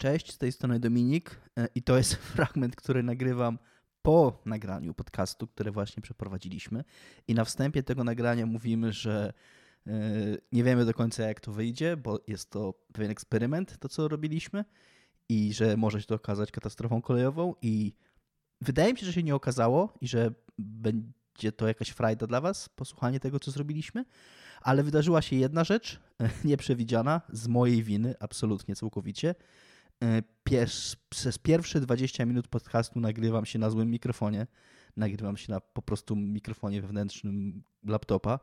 Cześć, z tej strony Dominik e, i to jest fragment, który nagrywam po nagraniu podcastu, które właśnie przeprowadziliśmy. I na wstępie tego nagrania mówimy, że e, nie wiemy do końca, jak to wyjdzie, bo jest to pewien eksperyment, to co robiliśmy, i że może się to okazać katastrofą kolejową. I wydaje mi się, że się nie okazało i że będzie to jakaś frajda dla Was, posłuchanie tego, co zrobiliśmy. Ale wydarzyła się jedna rzecz, nieprzewidziana, z mojej winy, absolutnie, całkowicie. E, przez pierwsze 20 minut podcastu nagrywam się na złym mikrofonie. Nagrywam się na po prostu mikrofonie wewnętrznym laptopa.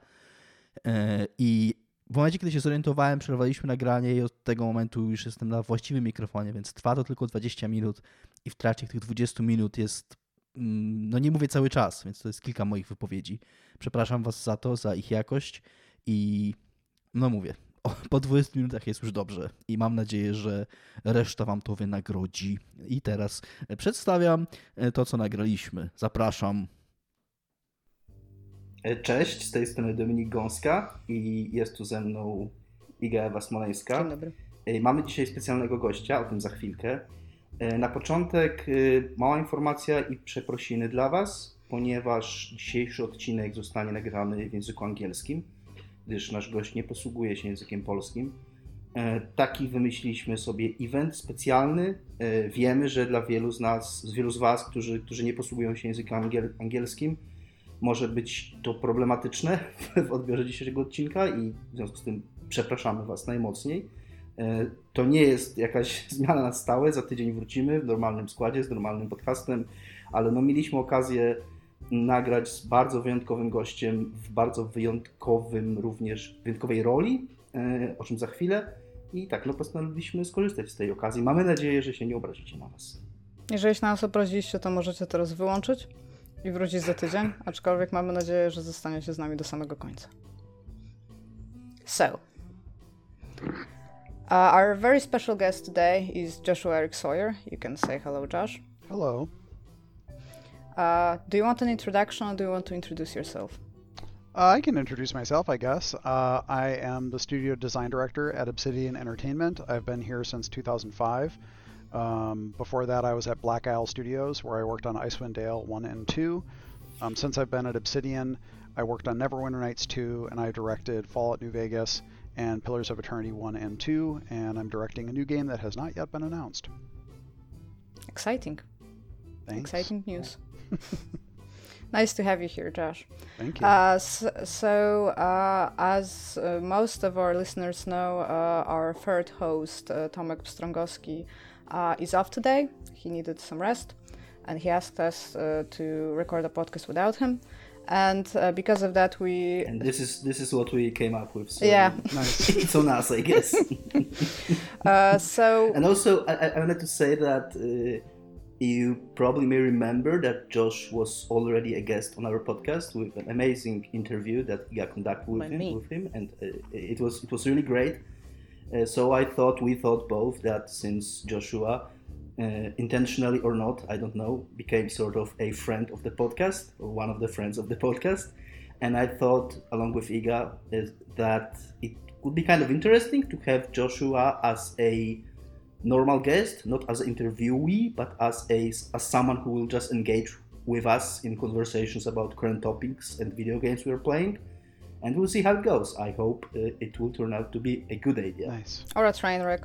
E, I w momencie, kiedy się zorientowałem, przerwaliśmy nagranie i od tego momentu już jestem na właściwym mikrofonie, więc trwa to tylko 20 minut i w trakcie tych 20 minut jest, mm, no nie mówię cały czas, więc to jest kilka moich wypowiedzi. Przepraszam Was za to, za ich jakość i no mówię, po 20 minutach jest już dobrze i mam nadzieję, że reszta Wam to wynagrodzi. I teraz przedstawiam e, to, co nagraliśmy. Zapraszam. E, cześć, z tej strony Dominik Gąska i jest tu ze mną Iga Ewa Smoleńska. Dzień dobry. E, mamy dzisiaj specjalnego gościa, o tym za chwilkę. Na początek mała informacja i przeprosiny dla Was, ponieważ dzisiejszy odcinek zostanie nagrany w języku angielskim gdyż nasz gość nie posługuje się językiem polskim. E, taki wymyśliliśmy sobie event specjalny. E, wiemy, że dla wielu z nas, z wielu z Was, którzy, którzy nie posługują się językiem angiel, angielskim, może być to problematyczne w odbiorze dzisiejszego odcinka i w związku z tym przepraszamy Was najmocniej. E, to nie jest jakaś zmiana na stałe, za tydzień wrócimy w normalnym składzie, z normalnym podcastem, ale no mieliśmy okazję nagrać z bardzo wyjątkowym gościem w bardzo wyjątkowym również, wyjątkowej roli, e, o czym za chwilę. I tak, no postanowiliśmy skorzystać z tej okazji. Mamy nadzieję, że się nie obrazicie na nas. Jeżeli się na nas obraziliście, to możecie teraz wyłączyć i wrócić za tydzień, aczkolwiek mamy nadzieję, że zostaniecie z nami do samego końca. So, uh, our very special guest today is Joshua Eric Sawyer. You can say hello, Josh. Hello. Uh, do you want an introduction or do you want to introduce yourself? Uh, I can introduce myself, I guess. Uh, I am the studio design director at Obsidian Entertainment. I've been here since 2005. Um, before that, I was at Black Isle Studios, where I worked on Icewind Dale 1 and 2. Um, since I've been at Obsidian, I worked on Neverwinter Nights 2, and I directed Fallout New Vegas and Pillars of Eternity 1 and 2, and I'm directing a new game that has not yet been announced. Exciting. Thanks. Exciting news. nice to have you here, Josh. Thank you. Uh, so, so uh, as uh, most of our listeners know, uh, our third host, uh, Tomek Pstrągowski, uh, is off today. He needed some rest, and he asked us to record a podcast without him. And because of that, we and this is this is what we came up with. So yeah, nice. it's on us, I guess. so and also, I, I wanted to say that you probably may remember that Josh was already a guest on our podcast with an amazing interview that Iga conducted with him, with him, and uh, it was it was really great. Uh, so I thought we thought both that since Joshua, uh, intentionally or not, I don't know, became sort of a friend of the podcast or one of the friends of the podcast, and I thought along with Iga that it would be kind of interesting to have Joshua as a normal guest, not as an interviewee, but as a as someone who will just engage with us in conversations about current topics and video games we are playing. And we'll see how it goes. I hope uh, it will turn out to be a good idea. Nice. Or a train wreck.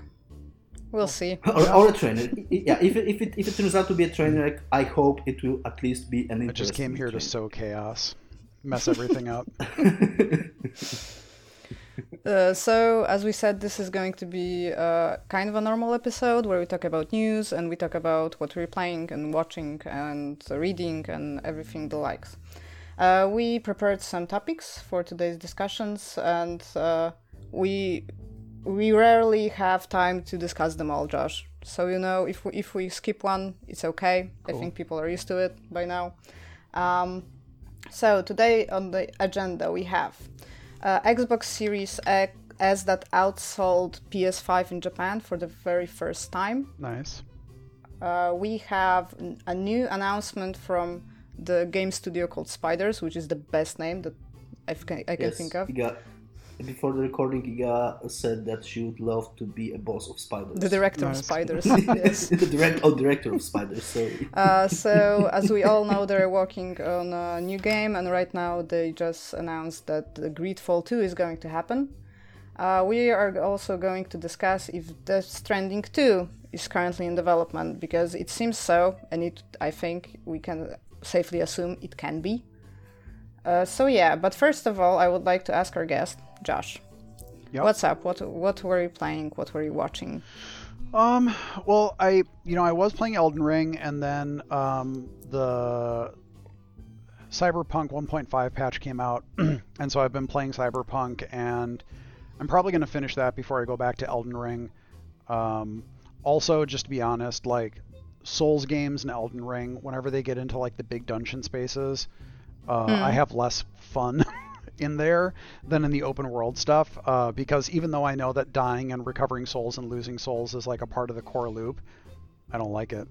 We'll see. or, or, a trainer. yeah, if it, if, it, if it turns out to be a train wreck, I hope it will at least be an interesting I just came here train. to sow chaos, mess everything up. Uh, so, as we said, this is going to be uh, kind of a normal episode where we talk about news and we talk about what we're playing and watching and reading and everything the likes. Uh, we prepared some topics for today's discussions, and uh, we we rarely have time to discuss them all, Josh. So you know, if we, if we skip one, it's okay. Cool. I think people are used to it by now. Um, so today on the agenda we have uh, Xbox Series S that outsold PS5 in Japan for the very first time. Nice. Uh, we have a new announcement from the game studio called Spiders, which is the best name that I can, I can yes, think of. Got, before the recording, Iga said that she would love to be a boss of spiders. The director Nice. of Spiders. yes. the direct, oh, director of spiders. Sorry. Uh, so, as we all know, they're working on a new game, and right now they just announced that the Greedfall 2 is going to happen. Uh, we are also going to discuss if Death Stranding 2 is currently in development, because it seems so, and it, I think we can safely assume it can be. Uh, so yeah, but first of all, I would like to ask our guest, Josh. Yep. What's up? What what were you playing? What were you watching? Um, well, I you know I was playing Elden Ring, and then um, the Cyberpunk 1.5 patch came out, and so I've been playing Cyberpunk, and I'm probably going to finish that before I go back to Elden Ring. Um, also, just to be honest, like Souls games and Elden Ring, whenever they get into like the big dungeon spaces, uh, I have less fun in there than in the open world stuff uh, because even though I know that dying and recovering souls and losing souls is like a part of the core loop, I don't like it.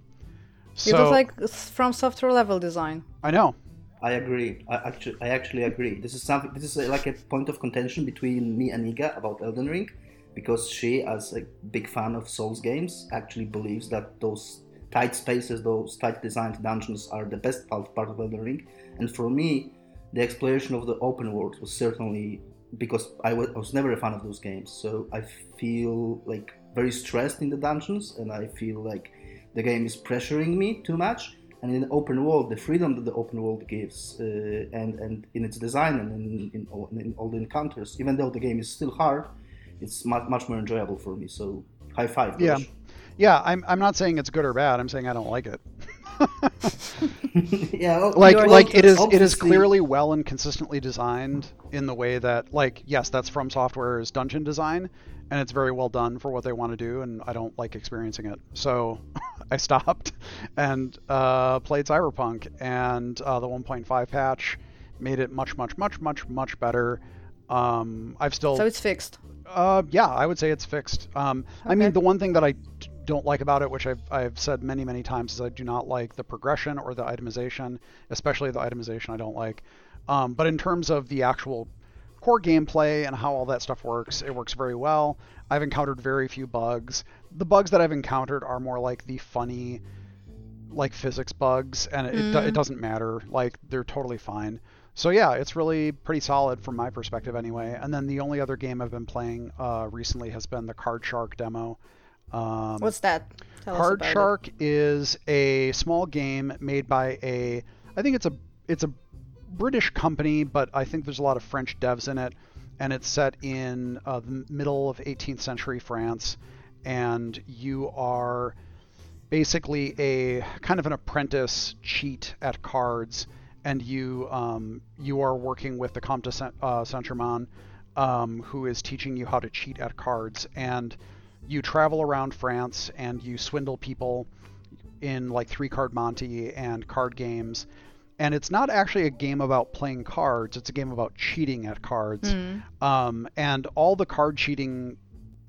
You So look like FromSoftware level design. I know. I agree. I actually, I actually agree. This is something. This is uh, like a point of contention between me and Iga about Elden Ring, because she, as a big fan of Souls games, actually believes that those tight spaces, those tight designed dungeons, are the best part, part of Elden Ring. And for me, the exploration of the open world was certainly because I was, I was never a fan of those games. So I feel like very stressed in the dungeons, and I feel like the game is pressuring me too much and in the open world, the freedom that the open world gives, uh, and and in its design and in, in, all, in all the encounters, even though the game is still hard, it's much, much more enjoyable for me. So high five. Yeah. Josh. Yeah, I'm, I'm not saying it's good or bad. I'm saying I don't like it. yeah. well, like like it is it is clearly well and consistently designed in the way that like yes that's FromSoftware's dungeon design and it's very well done for what they want to do and i don't like experiencing it so i stopped and uh, played cyberpunk and uh, the 1.5 patch made it much much much much much better um, i've still So it's fixed. uh, yeah, I would say it's fixed. Um, I mean, the one thing that I d- don't like about it, which I've, I've said many, many times, is I do not like the progression or the itemization, especially the itemization I don't like. Um, but in terms of the actual core gameplay and how all that stuff works, it works very well. I've encountered very few bugs. The bugs that I've encountered are more like the funny, like physics bugs, and it, it, it doesn't matter. Like, they're totally fine. So yeah, it's really pretty solid from my perspective anyway. And then the only other game I've been playing uh, recently has been the Card Shark demo. Um, What's that? Tell about Shark is a small game made by a I think it's a it's a British company, but I think there's a lot of French devs in it, and it's set in uh, the middle of 18th century France, and you are basically a kind of an apprentice cheat at cards, and you um, you are working with the Comte de Saint, uh, Saint Germain, um, who is teaching you how to cheat at cards, and you travel around France and you swindle people in like three card Monte and card games. And it's not actually a game about playing cards, it's a game about cheating at cards. Um, and all the card cheating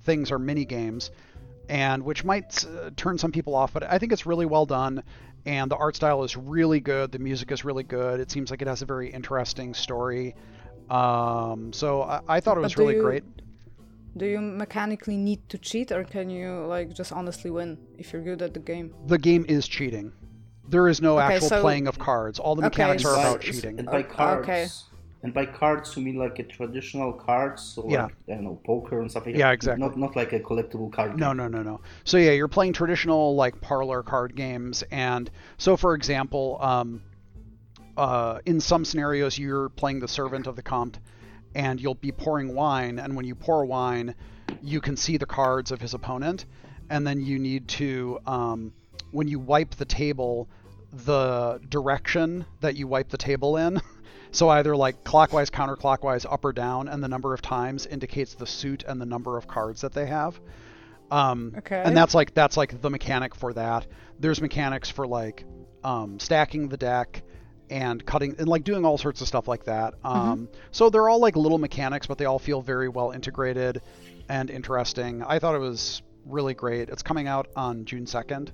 things are mini games, and which might uh, turn some people off, but I think it's really well done. And the art style is really good, the music is really good. It seems like it has a very interesting story. Um, so I, I thought it was really you- great. Do you mechanically need to cheat, or can you like just honestly win if you're good at the game? the game is cheating. There is no Okay, actual so- playing of cards. All the Okay, mechanics are about By- cheating. And by cards. Okay. And by cards, you mean like a traditional cards, so Yeah. like I don't know, poker and stuff like Yeah, that. exactly. Not not like a collectible card. No, game. no, no, no. no So yeah, you're playing traditional like parlor card games, and so for example, um, uh, in some scenarios you're playing the servant of the comte, and you'll be pouring wine, and when you pour wine, you can see the cards of his opponent, and then you need to um, when you wipe the table, the direction that you wipe the table in. So either like clockwise, counterclockwise, up or down, and the number of times indicates the suit and the number of cards that they have. Um, Okay. And that's like that's like the mechanic for that. There's mechanics for like um, stacking the deck and cutting and like doing all sorts of stuff like that. Um, So they're all like little mechanics, but they all feel very well integrated and interesting. I thought it was really great. It's coming out on June second.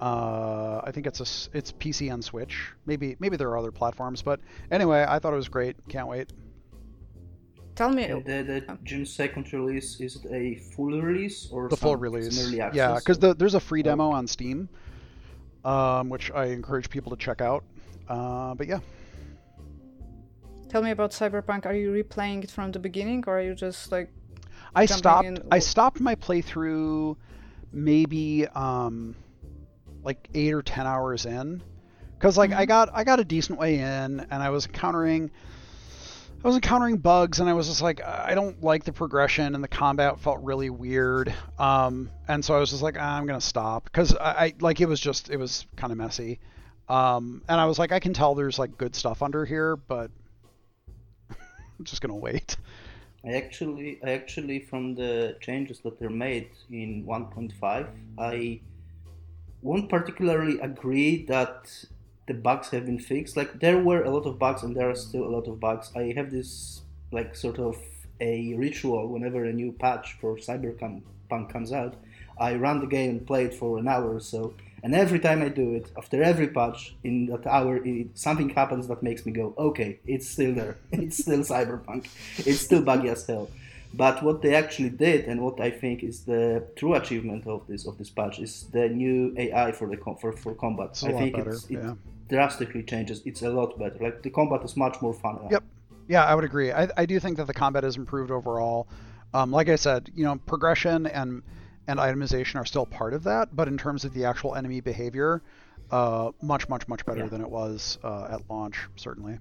Uh, I think it's a s- it's PC and Switch. Maybe maybe there are other platforms, but anyway, I thought it was great. Can't wait. Tell me. And the, the June second release is it a full release or the full some- release. some early Yeah, because the, there's a free demo on Steam, um, which I encourage people to check out. Uh, but yeah, Tell me about Cyberpunk. Are you replaying it from the beginning, or are you just like? I stopped. in- I stopped my playthrough maybe um, like eight or ten hours in, because like I got I got a decent way in, and I was encountering. I was encountering bugs, and I was just like, I don't like the progression, and the combat felt really weird. Um, and so I was just like, ah, I'm gonna stop, because I, I like it was just it was kind of messy. Um, and I was like, I can tell there's like good stuff under here, but I'm just gonna wait. I actually, I actually, from the changes that are made in 1.5, I won't particularly agree that the bugs have been fixed. Like there were a lot of bugs, and there are still a lot of bugs. I have this like sort of a ritual whenever a new patch for Cyberpunk comes out. I run the game and play it for an hour or so, and every time I do it, after every patch in that hour, it, something happens that makes me go, okay, it's still there. It's still Cyberpunk. It's still buggy as hell. But what they actually did, and what I think is the true achievement of this of this patch, is the new AI for the com- for, for combat. It's I think better, it's, it yeah. drastically changes. It's a lot better. Like the combat is much more fun. now. Yep. Yeah, I would agree. I, I do think that the combat has improved overall. Um, like I said, you know, progression and and itemization are still part of that, but in terms of the actual enemy behavior, uh, much much much better Yeah. than it was uh, at launch, certainly.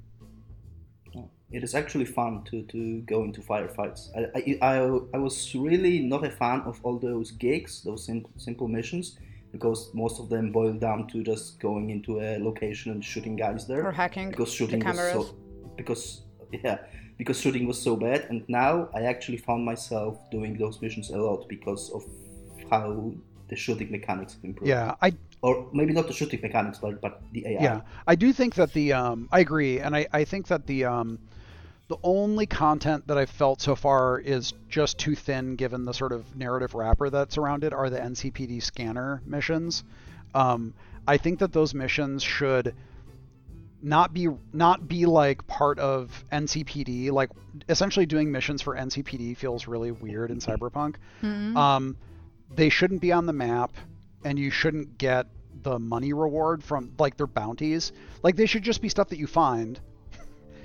it is actually fun to, to go into firefights. I, I, I, I was really not a fan of all those gigs, those simple, simple missions, because most of them boil down to just going into a location and shooting guys there. Or hacking because the shooting was cameras. so because yeah because shooting was so bad and now I actually found myself doing those missions a lot because of how the shooting mechanics have improved. Yeah, I Or maybe not the shooting mechanics, but but the AI. yeah I do think that the um, I agree, and I, I think that the um, the only content that I've felt so far is just too thin given the sort of narrative wrapper that's around it are the NCPD scanner missions. Um, I think that those missions should not be not be like part of NCPD. Like essentially doing missions for NCPD feels really weird in Cyberpunk. Um, they shouldn't be on the map, and you shouldn't get the money reward from like their bounties. Like they should just be stuff that you find.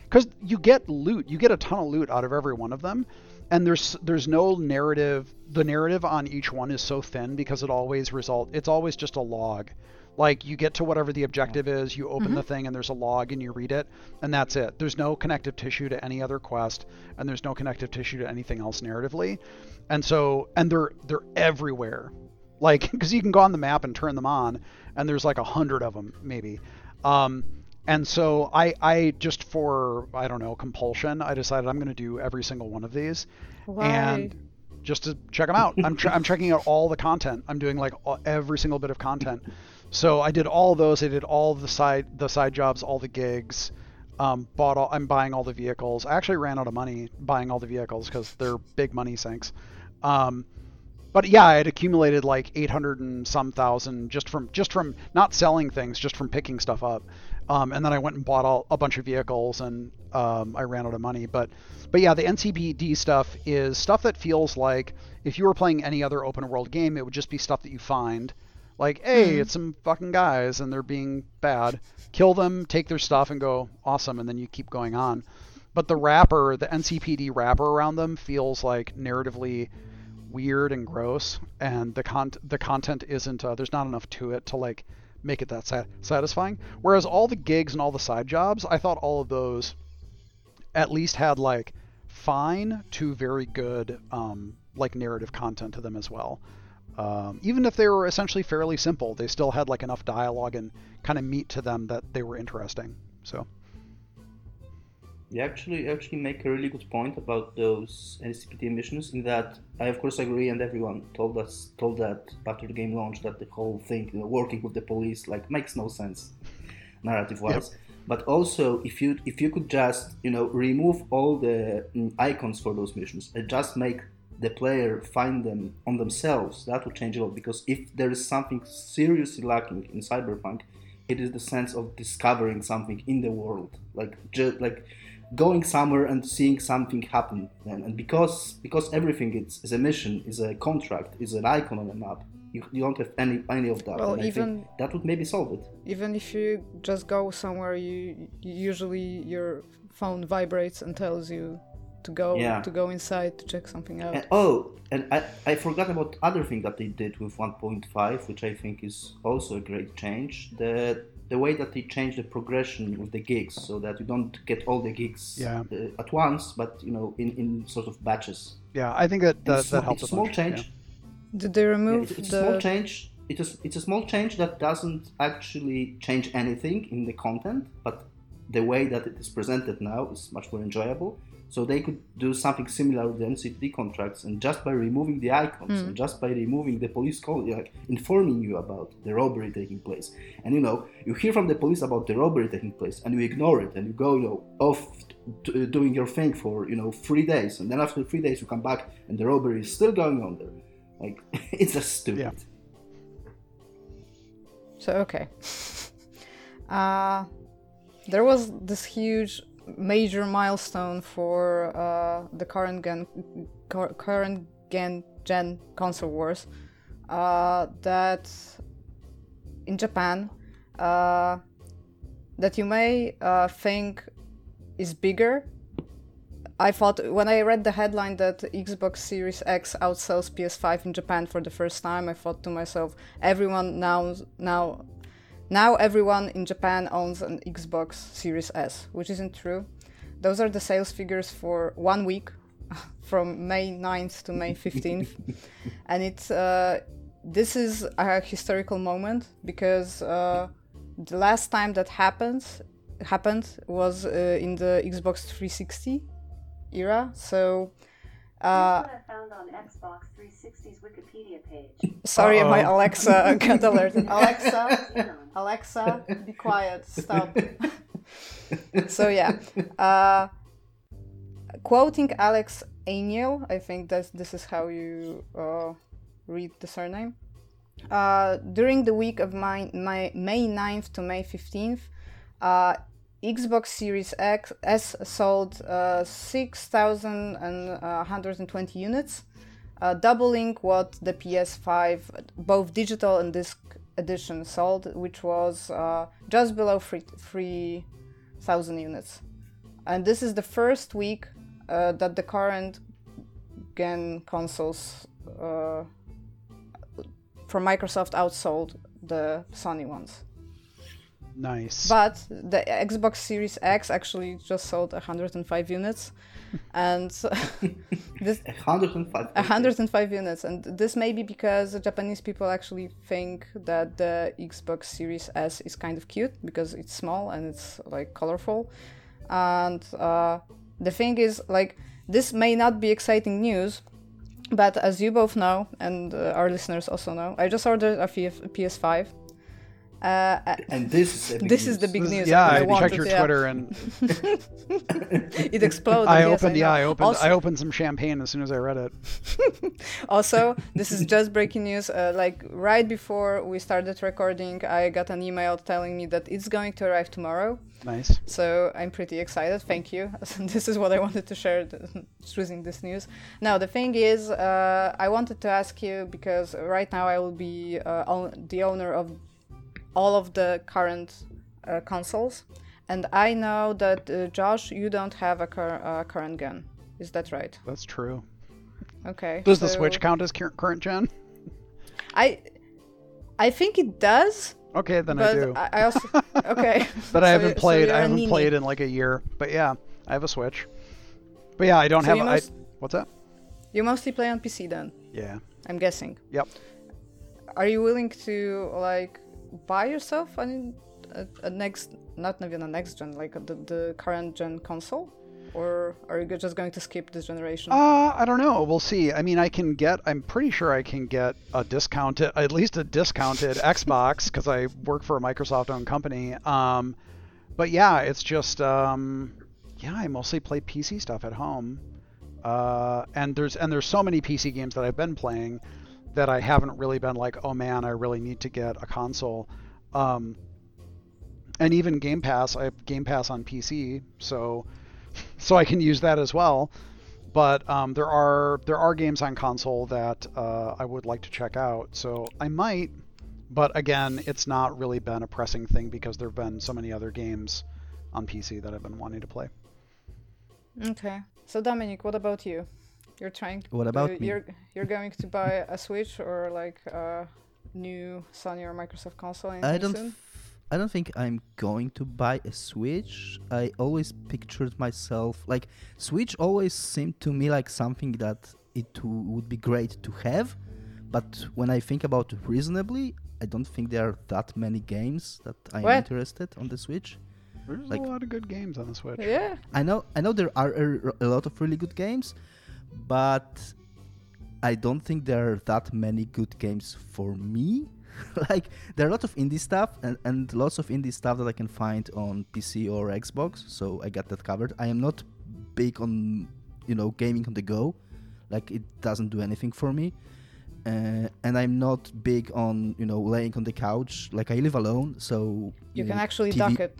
Because you get loot. You get a ton of loot out of every one of them. And there's there's no narrative the narrative on each one is so thin because it always result it's always just a log like you get to whatever the objective is you open the thing and there's a log and you read it and that's it there's no connective tissue to any other quest and there's no connective tissue to anything else narratively and so and they're they're everywhere like because you can go on the map and turn them on and there's like a hundred of them maybe um, and so I, I just for I don't know compulsion, I decided I'm going to do every single one of these, Why? and just to check them out. I'm che- I'm checking out all the content. I'm doing like all, every single bit of content. So I did all those. I did all the side the side jobs, all the gigs. Um, bought all. I'm buying all the vehicles. I actually ran out of money buying all the vehicles because they're big money sinks. Um, but yeah, I had accumulated like 800 and some thousand just from just from not selling things, just from picking stuff up. Um, and then I went and bought all, a bunch of vehicles, and um, I ran out of money. But but yeah, the NCPD stuff is stuff that feels like if you were playing any other open world game, it would just be stuff that you find. Like, hey, it's some fucking guys and they're being bad. Kill them, take their stuff, and go awesome, and then you keep going on. But the wrapper, the NCPD wrapper around them, feels like narratively weird and gross, and the con the content isn't. Uh, there's not enough to it to like make it that sat- satisfying. Whereas all the gigs and all the side jobs, I thought all of those at least had like fine to very good um, like narrative content to them as well. Um, even if they were essentially fairly simple, they still had like enough dialogue and kind of meat to them that they were interesting. So You actually actually make a really good point about those NCPD missions. In that, I of course agree, and everyone told us told that after the game launch that the whole thing, you know, working with the police, like makes no sense, narrative wise. But also, if you if you could just you know remove all the mm, icons for those missions and just make the player find them on themselves, that would change a lot. Because if there is something seriously lacking in Cyberpunk, it is the sense of discovering something in the world, like just like going somewhere and seeing something happen. And, and because because everything is, is a mission, is a contract, is an icon on a map. You, you don't have any any of that. Well, and I even- think that would maybe solve it. Even if you just go somewhere, you usually your phone vibrates and tells you to go Yeah. to go inside to check something out. And, oh, and I, I forgot about other thing that they did with 1.5, which I think is also a great change. The the way that they changed the progression with the gigs, so that you don't get all the gigs Yeah. uh, at once, but you know in, in sort of batches. Yeah, I think that that, it's, that small- helps it's a a small bunch. change. yeah. Did they Yeah, remove it's, it's the? a small change. It is it's a small change that doesn't actually change anything in the content, but the way that it is presented now is much more enjoyable. So they could do something similar with the MCT contracts, and just by removing the icons and just by removing the police call, like informing you about the robbery taking place, and you know you hear from the police about the robbery taking place, and you ignore it, and you go you know off t- doing your thing for you know three days, and then after three days you come back and the robbery is still going on there. Like it's just stupid. Yeah. So okay. Uh, there was this huge major milestone for uh, the current gen current gen gen console wars uh, that in Japan uh, that you may uh, think is bigger. I thought when I read the headline that Xbox Series X outsells PS5 in Japan for the first time, I thought to myself, everyone now now now everyone in Japan owns an Xbox Series S, which isn't true. Those are the sales figures for one week, from May 9th to May 15th, and it's uh, this is a historical moment because uh, the last time that happens happened was uh, in the Xbox 360 era. So. Uh, I found on Xbox 360's Wikipedia page. sorry, my Uh-oh. Alexa got alerted. Alexa, Alexa, be quiet. Stop. so yeah, uh, quoting Alex Aniel, I think that this is how you uh, read the surname. Uh, during the week of my, my May 9th to May 15th, uh, Xbox Series X S sold uh, 6,120 units, uh, doubling what the PS5, both digital and disc edition, sold, which was uh, just below 3,000 units. And this is the first week uh, that the current gen consoles uh, from Microsoft outsold the Sony ones. Nice. But the Xbox Series X actually just sold 105 units, and this 105. 105 units, and this may be because Japanese people actually think that the Xbox Series S is kind of cute because it's small and it's like colorful, and uh, the thing is like this may not be exciting news. But as you both know, and uh, our listeners also know, I just ordered a PF- PS5. Uh, And this is a big this is the big news. yeah, and I checked your to- yeah. Twitter and it exploded. I yes, opened. know. yeah, I opened. Also, I opened some champagne as soon as I read it. also, this is just breaking news. Uh, like right before we started recording, I got an email telling me that it's going to arrive tomorrow. Nice. So I'm pretty excited. Thank you. this is what I wanted to share, choosing this news. Now the thing is, uh, I wanted to ask you because right now I will be uh, own- the owner of all of the current uh, consoles, and I know that uh, Josh, you don't have a cur- uh, current gun. Is that right? That's true. Okay. Does the Switch count as cur- current gen? I I think it does, Okay, then I do. I, I also okay. but I So haven't you- so played. you're haven't played in like a year. But yeah, I have a Switch. But yeah, I don't So have. you I, what's that? You mostly play on PC then, Yeah. I'm guessing. Yep. Are you willing to like buy yourself an, a, a next, not even a next gen, like the, the current gen console, or are you just going to skip this generation? Uh, I don't know. We'll see. I mean, I can get. I'm pretty sure I can get a discounted, at least a discounted Xbox because I work for a Microsoft-owned company. Um, but yeah, it's just. Um, yeah, I mostly play PC stuff at home. Uh, and there's and there's so many PC games that I've been playing that I haven't really been like, oh man, I really need to get a console. Um, and even Game Pass, I have Game Pass on PC, so so I can use that as well. But um, there are there are games on console that uh, I would like to check out, so I might. But again, it's not really been a pressing thing because there have been so many other games on PC that I've been wanting to play. Okay. So Dominic, what about you? You're trying. What about you, me? You're you're going to buy a Switch or like a new Sony or Microsoft console anytime I don't. soon? f- I don't think I'm going to buy a Switch. I always pictured myself like Switch always seemed to me like something that it w- would be great to have, but when I think about it reasonably, I don't think there are that many games that I'm What? interested on the Switch. There's Like- a lot of good games on the Switch. Yeah. I know I know there are a, a lot of really good games, but I don't think there are that many good games for me. like there are a lot of indie stuff and, and lots of indie stuff that I can find on PC or Xbox, so I got that covered. I am not big on you know gaming on the go, like it doesn't do anything for me. Uh, and I'm not big on you know laying on the couch. Like I live alone, so You can know, actually TV dock it.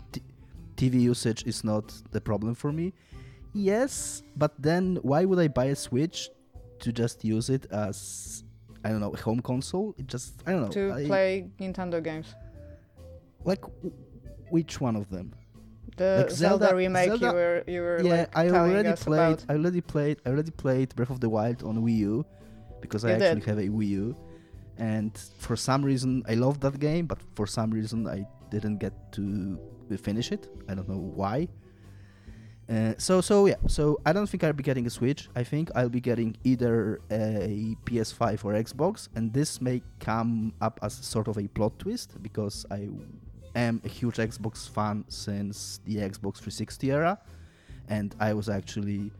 TV usage is not the problem for me. Yes, but then why would I buy a Switch to just use it as I don't know a home console? It just I don't know. to I- play Nintendo games. like which one of them? The Like Zelda, Zelda- remake you were you were yeah, like I already played. about. I already played. I already played Breath of the Wild on Wii U because I You actually did. have a Wii U, and for some reason I love that game, but for some reason I didn't get to finish it. I don't know why. Uh, so so yeah, so I don't think I'll be getting a Switch. I think I'll be getting either a PS5 or Xbox, and this may come up as sort of a plot twist because I am a huge Xbox fan since the Xbox 360 era, and I was actually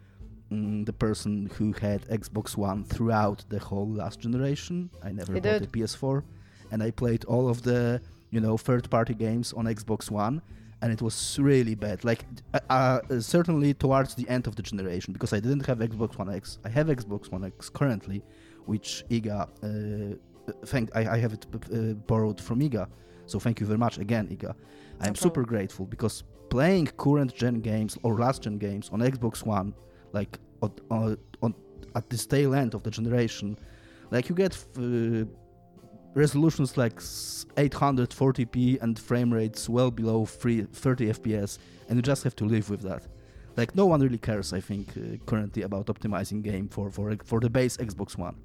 mm, the person who had Xbox One throughout the whole last generation. I never You bought did. a PS4, and I played all of the you know third-party games on Xbox One, and it was really bad. Like uh, uh, certainly towards the end of the generation, because I didn't have Xbox One X. I have Xbox One X currently, which Iga. Uh, thank I, I have it uh, borrowed from Iga, so thank you very much again, Iga. I am No super grateful because playing current gen games or last gen games on Xbox One, like on, on, on at this tail end of the generation, like you get uh, resolutions like 840p and frame rates well below free 30 fps, and you just have to live with that. Like no one really cares, I think, uh, currently about optimizing game for for for the base Xbox One.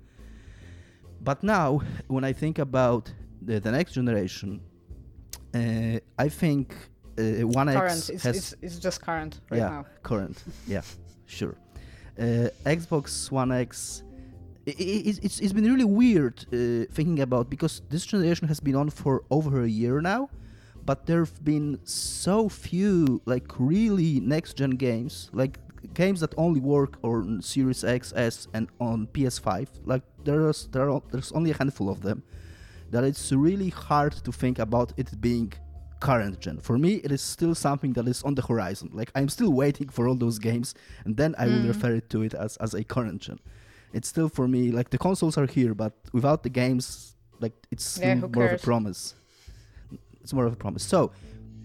But now, when I think about the, the next generation, uh, I think uh, One X current. It's, has it's, it's just current right yeah, now. current. Yeah, sure. Uh, Xbox One X. it's, it's, it's been really weird uh, thinking about because this generation has been on for over a year now, but there have been so few like really next gen games, like games that only work on Series X, S, and on PS5. Like there's there are, there's only a handful of them. That it's really hard to think about it being current gen. For me, it is still something that is on the horizon. Like I'm still waiting for all those games, and then I will Mm. refer it to it as as a current gen. It's still for me like the consoles are here, but without the games, like it's Yeah, more of a promise. It's more of a promise. So,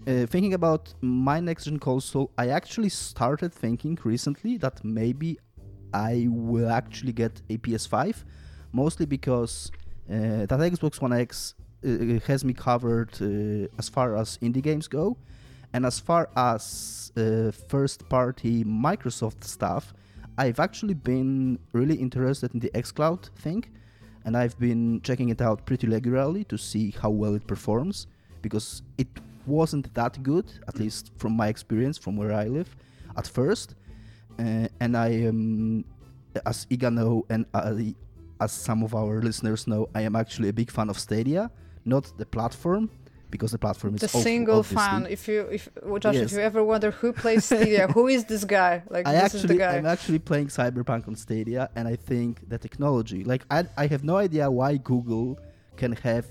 uh, thinking about my next gen console, I actually started thinking recently that maybe I will actually get a PS5, mostly because uh, that Xbox One X uh, has me covered uh, as far as indie games go, and as far as uh, first party Microsoft stuff, I've actually been really interested in the xCloud thing, and I've been checking it out pretty regularly to see how well it performs because it wasn't that good, at least from my experience from where I live, at first. Uh, and I am, as Iga know, and I, as some of our listeners know, I am actually a big fan of Stadia, not the platform, because the platform is The awful, single obviously. fan. If you if Josh, Yes. if you ever wonder who plays Stadia, who is this guy? Like I this is the actually, guy. I'm actually playing Cyberpunk on Stadia, and I think the technology, like I, I have no idea why Google can have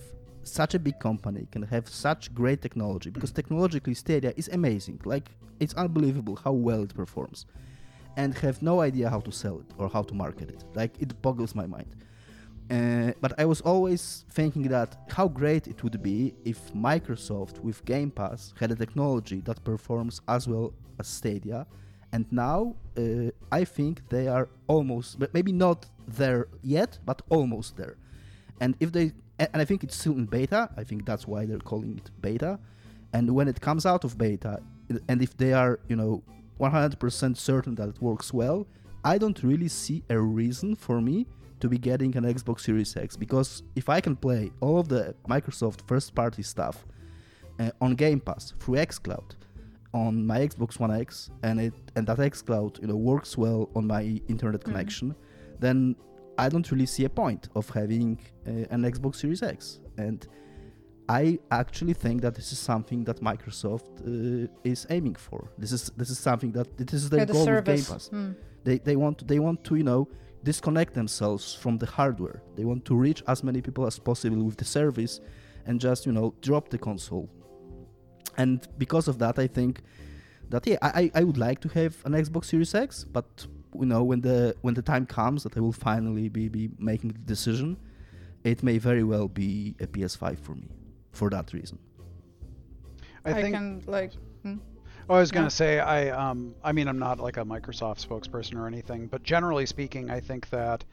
such a big company, can have such great technology, because technologically Stadia is amazing. Like it's unbelievable how well it performs, and have no idea how to sell it or how to market it. Like it boggles my mind. Uh, but I was always thinking that how great it would be if Microsoft with Game Pass had a technology that performs as well as Stadia and now uh, I think they are almost, but maybe not there yet, but almost there. And if they, and I think it's still in beta. I think that's why they're calling it beta. And when it comes out of beta, and if they are, you know, 100% certain that it works well, I don't really see a reason for me to be getting an Xbox Series X because if I can play all of the Microsoft first party stuff uh, on Game Pass through xCloud on my Xbox One X and it and that xCloud you know works well on my internet connection, then I don't really see a point of having uh, an Xbox Series X. And I actually think that this is something that Microsoft uh, is aiming for. This is this is something that this is their Yeah, the goal with Game. Pass. Hmm. They they want they want to you know disconnect themselves from the hardware. They want to reach as many people as possible with the service, and just you know drop the console. And because of that, I think that yeah, I I I would like to have an Xbox Series X, but you know when the when the time comes that I will finally be be making the decision, it may very well be a PS5 for me, for that reason. I think. can like. Hmm? Oh, I was going to say, I um, I mean, I'm not like a Microsoft spokesperson or anything, but generally speaking, I think that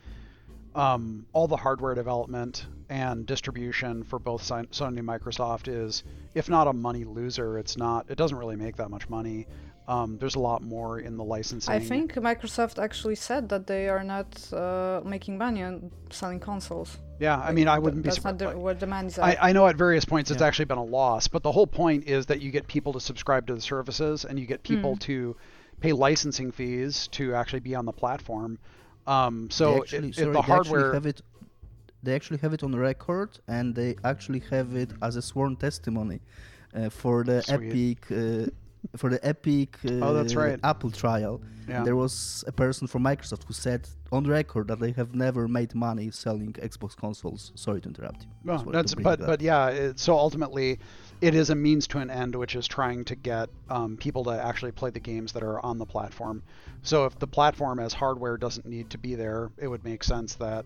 um, all the hardware development and distribution for both Sony and Microsoft is, if not a money loser, it's not. It doesn't really make that much money. Um, there's a lot more in the licensing. I think Microsoft actually said that they are not uh, making money on selling consoles. Yeah, I mean, I wouldn't be That's not surprised. the, where demand is I. I know at various points it's Yeah. actually been a loss, but the whole point is that you get people to subscribe to the services and you get people Mm. to pay licensing fees to actually be on the platform. Um, so they actually, it- sorry, the they hardware, actually have it. They actually have it on record, and they actually have it as a sworn testimony uh, for the Sweet. Epic. Uh, for the Epic uh, Oh, that's right. Apple trial, Yeah. there was a person from Microsoft who said on record that they have never made money selling Xbox consoles. Sorry to interrupt you. Well, that's but but yeah. It, so ultimately, it is a means to an end, which is trying to get um, people to actually play the games that are on the platform. So if the platform as hardware doesn't need to be there, it would make sense that.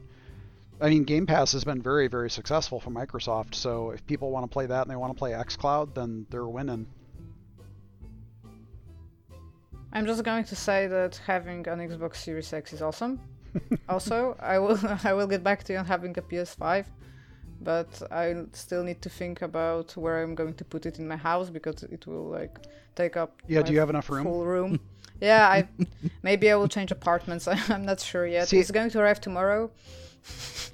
I mean, Game Pass has been very, very successful for Microsoft. So if people want to play that and they want to play XCloud, then they're winning. I'm just going to say that having an Xbox Series X is awesome. also, I will I will get back to you on having a PS5, but I still need to think about where I'm going to put it in my house because it will like take up. Yeah, do you have enough room? Full room. yeah, I maybe I will change apartments. I'm not sure yet. See- it's going to arrive tomorrow.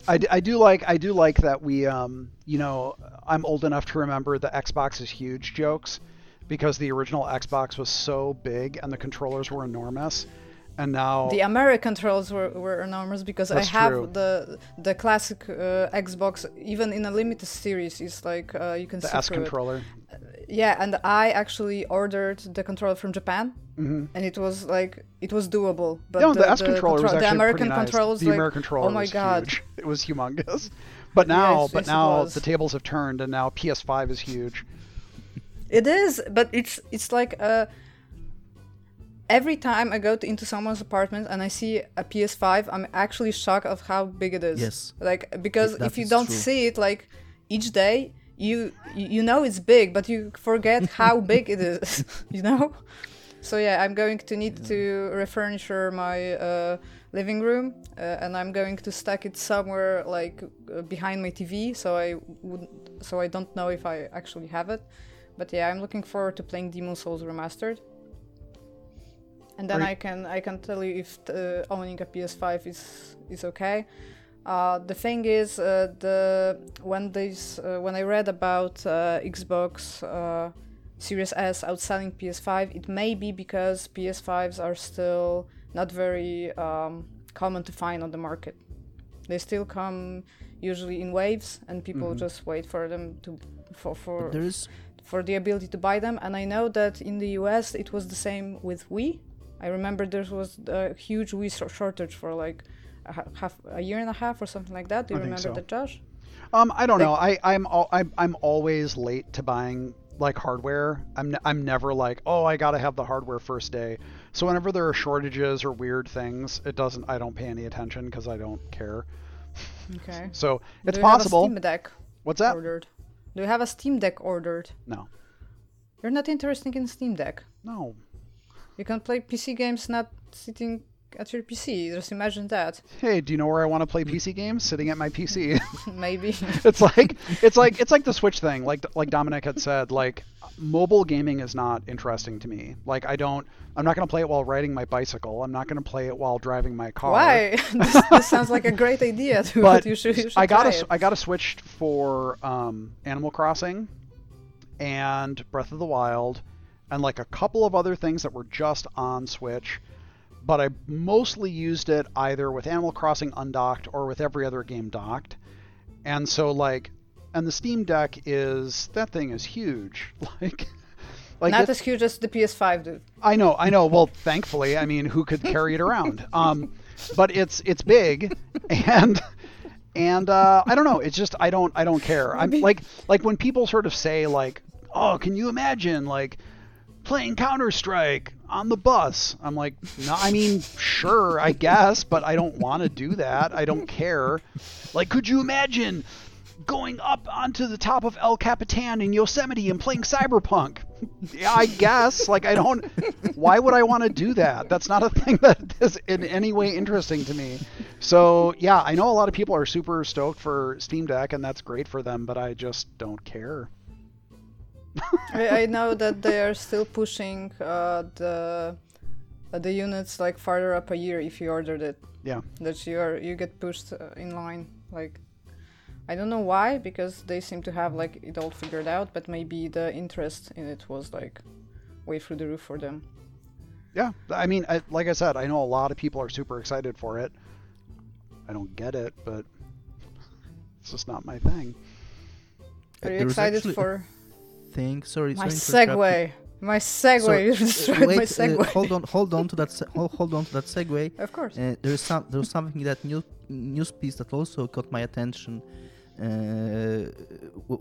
I, I do like I do like that we um you know I'm old enough to remember the Xbox is huge jokes because the original Xbox was so big and the controllers were enormous and now The American trolls were, were enormous because I have true. the the classic uh, Xbox, even in a limited series, is like uh, you can the see S through it. controller Yeah, and I actually ordered the controller from Japan, hmm and it was like it was doable. But no, the, the, S controller was contro- the American nice. control the like, American controller oh my god, huge. It was humongous. But now, Yes, but yes, now the tables have turned, and now PS5 is huge. It is. But it's it's like uh, every time I go to, into someone's apartment and I see a PS5, I'm actually shocked of how big it is. Yes. Like because That if you don't true. see it like each day, you you know it's big, but you forget how big it is. you know. So yeah, I'm going to need to refurnish my uh, living room, uh, and I'm going to stack it somewhere like uh, behind my TV, so I would, so I don't know if I actually have it. But yeah, I'm looking forward to playing Demon Souls Remastered, and then Are I can I can tell you if uh, owning a PS5 is is okay. Uh, the thing is, uh, the when this uh, when I read about uh, Xbox uh, Series S outselling PS5, it may be because PS5s are still not very um, common to find on the market. They still come usually in waves, and people Mhm. just wait for them to for for But there is for the ability to buy them. And I know that in the US it was the same with Wii. I remember there was a huge Wii shortage for like a half a year and a half or something like that. Do you I remember so. that, Josh? Um, I don't Like- know. I I'm al- I'm I'm always late to buying like hardware. I'm ne- I'm never like, oh, I gotta have the hardware first day. So whenever there are shortages or weird things, it doesn't. I don't pay any attention because I don't care. Okay. So it's Do you have a possible. Steam Deck What's that? ordered? Do you have a Steam Deck ordered? No, You're not interested in Steam Deck. no. You can play PC games not sitting at your PC. Just imagine that. Hey, do you know where I want to play PC games? Sitting at my PC. Maybe. it's like it's like it's like the Switch thing. Like like Dominic had said, like mobile gaming is not interesting to me. Like I don't. I'm not going to play it while riding my bicycle. I'm not going to play it while driving my car. Why? this, this sounds like a great idea. To, But you should, you should I got a, it. I got a Switch for um, Animal Crossing and Breath of the Wild and like a couple of other things that were just on Switch. But I mostly used it either with Animal Crossing undocked or with every other game docked. And so like and the Steam Deck is that thing is huge. Like like Not as huge as the PS5, dude. I know, I know. Well, thankfully, I mean, who could carry it around? Um, but it's it's big, and and uh, I don't know. It's just I don't I don't care. I'm like like when people sort of say like, oh, can you imagine like playing Counter Strike on the bus? I'm like, no, I mean, sure, I guess, but I don't want to do that. I don't care. Like, could you imagine? Going up onto the top of El Capitan in Yosemite and playing Cyberpunk. Yeah, I guess. Like, I don't. Why would I want to do that? That's not a thing that is in any way interesting to me. So, yeah, I know a lot of people are super stoked for Steam Deck, and that's great for them, but I just don't care. I, I know that they are still pushing uh, the uh, the units like farther up a year if you ordered it. Yeah. That you are you get pushed uh, in line. Like I don't know why because they seem to have like it all figured out, but maybe the interest in it was like way through the roof for them. Yeah, I mean, I, like I said, I know a lot of people are super excited for it. I don't get it, but it's just not my thing. Are you There excited actually a for Thing. Sorry, my sorry to interrupt you. segue? My segue. So, you uh, destroyed my wait, uh, hold on, hold on to that. Se- hold, on to that segue. Of course. Uh, there is some there was something that new news piece that also caught my attention uh,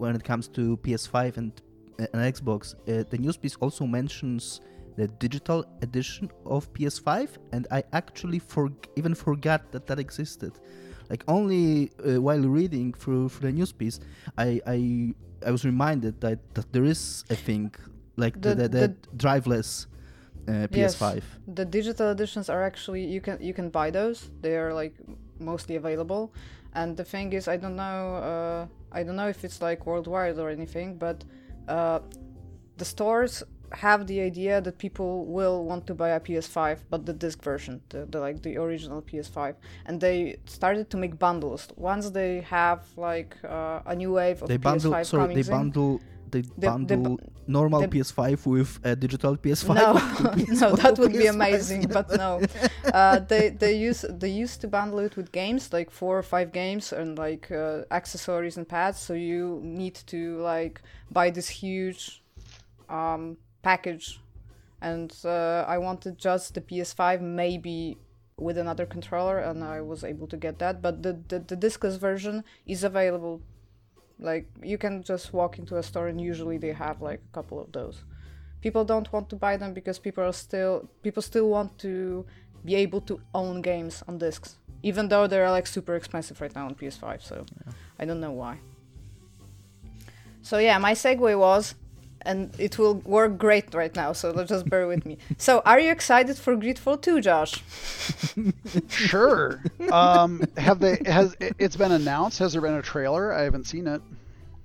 when it comes to PS5 and, uh, and Xbox. Uh, the news piece also mentions the digital edition of PS5, and I actually for- even forgot that that existed. Like only uh, while reading through, through the news piece, I, I I was reminded that, that there is a thing like the, The- the, the, driveless uh, PS5. Yes, the digital editions are actually you can you can buy those. They are like mostly available. And the thing is i don't know uh, i don't know if it's like worldwide or anything but uh, the stores have the idea that people will want to buy a ps5 but the disc version the, the like the original ps5 and they started to make bundles once they have like uh, a new wave of they ps5 bundle sorry coming they in, bundle they they bundle bu- normal they- PS5 with a digital PS5. No, with no, that would be PS5, amazing, but no. Uh, they they use they used to bundle it with games, like four or five games, and like uh, accessories and pads. So you need to like buy this huge um, package, and uh, I wanted just the PS5, maybe with another controller, and I was able to get that. But the the, the discless version is available. Like you can just walk into a store, and usually they have like a couple of those people don't want to buy them because people are still people still want to be able to own games on discs even though they're like super expensive right now on ps5 so i don't know why so yeah my segue was and it will work great right now so just bear with me so are you excited for Greedfall 2 josh Sure. um, have they? Has it- it's been announced? Has there been a trailer? I haven't seen it.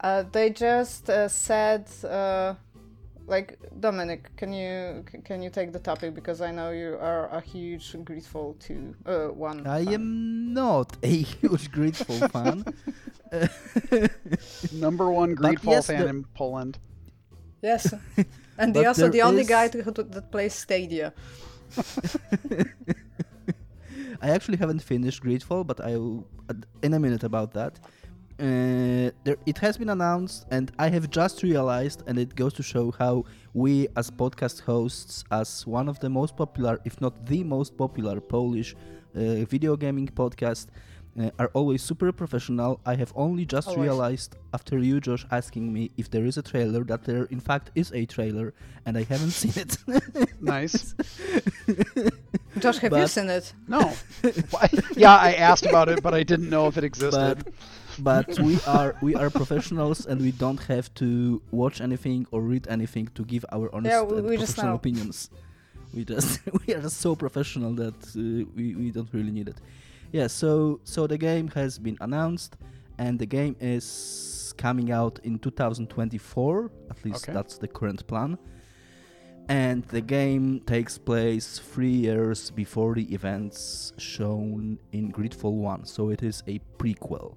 uh, they just uh, said uh, like dominic can you can you take the topic because i know you are a huge Greedfall 2 uh, one I fan. am not a huge Greedfall fan. Number one But Greedfall yes, fan the- in Poland. Yes, and the, But also the only guy to, to, that plays Stadia. I actually haven't finished Greedfall, but I'll in a minute about that. Uh, there, it has been announced, and I have just realized, and it goes to show how we, as podcast hosts, as one of the most popular, if not the most popular Polish uh, video gaming podcast, uh, are always super professional. I have only just Always. realized after you, Josh, asking me if there is a trailer that there, in fact, is a trailer, and I haven't seen it. Nice. Josh, have you seen it? No. Yeah, I asked about it, but I didn't know if it existed. but but we are we are professionals and we don't have to watch anything or read anything to give our honest Yeah, we- and we just professional know. opinions. we just we are just so professional that uh, we we don't really need it. Yeah. So so the game has been announced, and the game is coming out in 2024. At least Okay. that's the current plan. And the game takes place three years before the events shown in Greedfall 1, so it is a prequel.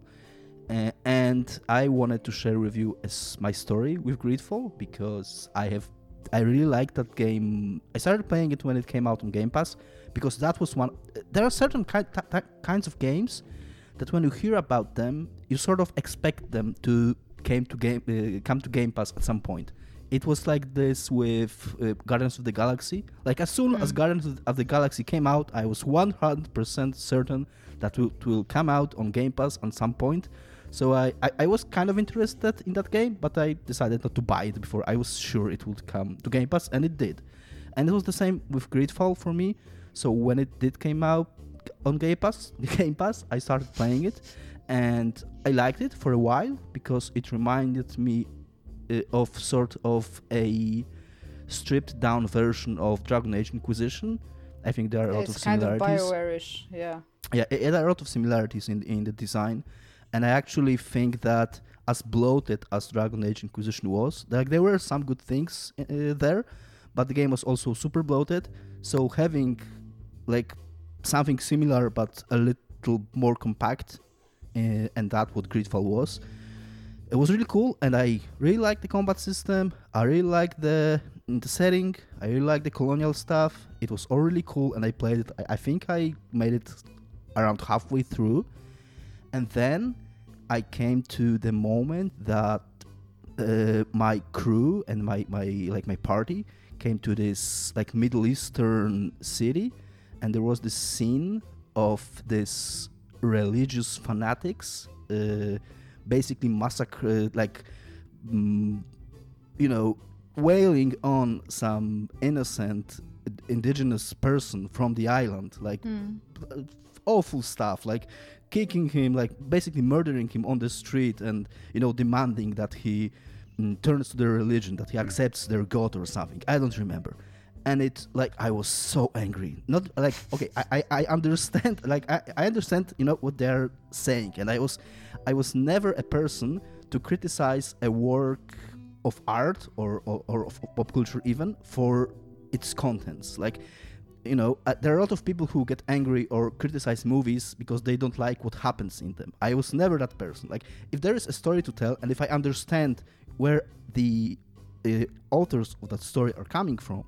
Uh, and I wanted to share with you as my story with Greedfall because I have I really liked that game. I started playing it when it came out on Game Pass because that was one. There are certain ki- ti- ti- kinds of games that when you hear about them, you sort of expect them to came to game uh, come to Game Pass at some point. It was like this with uh, Guardians of the Galaxy. Like as soon as Mm. Guardians of- of the Galaxy came out, I was 100% certain that it will come out on Game Pass at some point. So I, I, I was kind of interested in that game, but I decided not to buy it before I was sure it would come to Game Pass, and it did. And it was the same with Greedfall for me. So when it did came out on Game Pass, Game Pass, I started playing it, and I liked it for a while because it reminded me uh, of sort of a stripped down version of Dragon Age Inquisition. I think there are a lot it's of kind of similarities Bioware-ish, yeah. yeah, i- there are a lot of similarities in in the design, and I actually think that as bloated as Dragon Age Inquisition was, like there were some good things uh, there, but the game was also super bloated. So having like something similar but a little more compact, uh, and that what Greedfall was. It was really cool, and I really like the combat system. I really like the the setting. I really like the colonial stuff. It was all really cool, and I played it. I, I think I made it around halfway through, and then I came to the moment that uh, my crew and my my like my party came to this like Middle Eastern city, and there was this scene of this religious fanatics uh, basically massacre like mm, you know wailing on some innocent indigenous person from the island like Hmm. awful stuff like kicking him like basically murdering him on the street and you know demanding that he mm, turns to their religion that he accepts their god or something i don't remember and it's like i was so angry not like okay i i, understand like I, I understand you know what they're saying and i was i was never a person to criticize a work of art or or, or of pop culture even for its contents like you know, uh, there are a lot of people who get angry or criticize movies because they don't like what happens in them. I was never that person. Like, if there is a story to tell, and if I understand where the uh, authors of that story are coming from,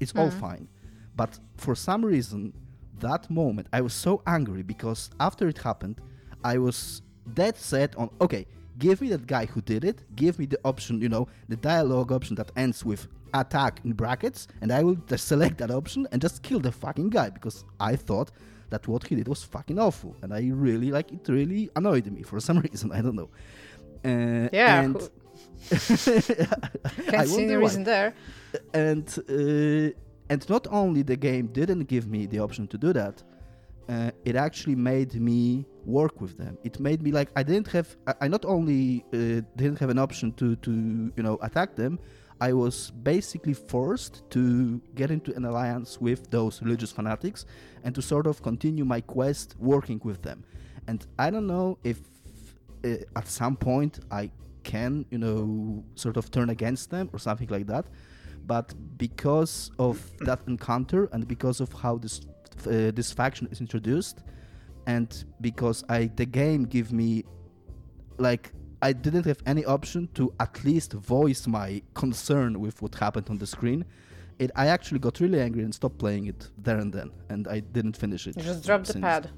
it's all Mhm. fine. But for some reason, that moment, I was so angry because after it happened, I was dead set on okay, give me that guy who did it, give me the option, you know, the dialogue option that ends with attack in brackets, and I will just select that option and just kill the fucking guy because I thought that what he did was fucking awful, and I really like it. Really annoyed me for some reason. I don't know. Uh, Yeah, and Can't see any reason there. And uh, and not only the game didn't give me the option to do that uh, it actually made me work with them. It made me like i didn't have i, I not only uh, didn't have an option to to you know attack them i was basically forced to get into an alliance with those religious fanatics and to sort of continue my quest working with them. And i don't know if uh, at some point i can you know sort of turn against them or something like that but because of that encounter and because of how this uh, this faction is introduced and because i the game give me like i didn't have any option to at least voice my concern with what happened on the screen it i actually got really angry and stopped playing it there and then and i didn't finish it You just drop the pad.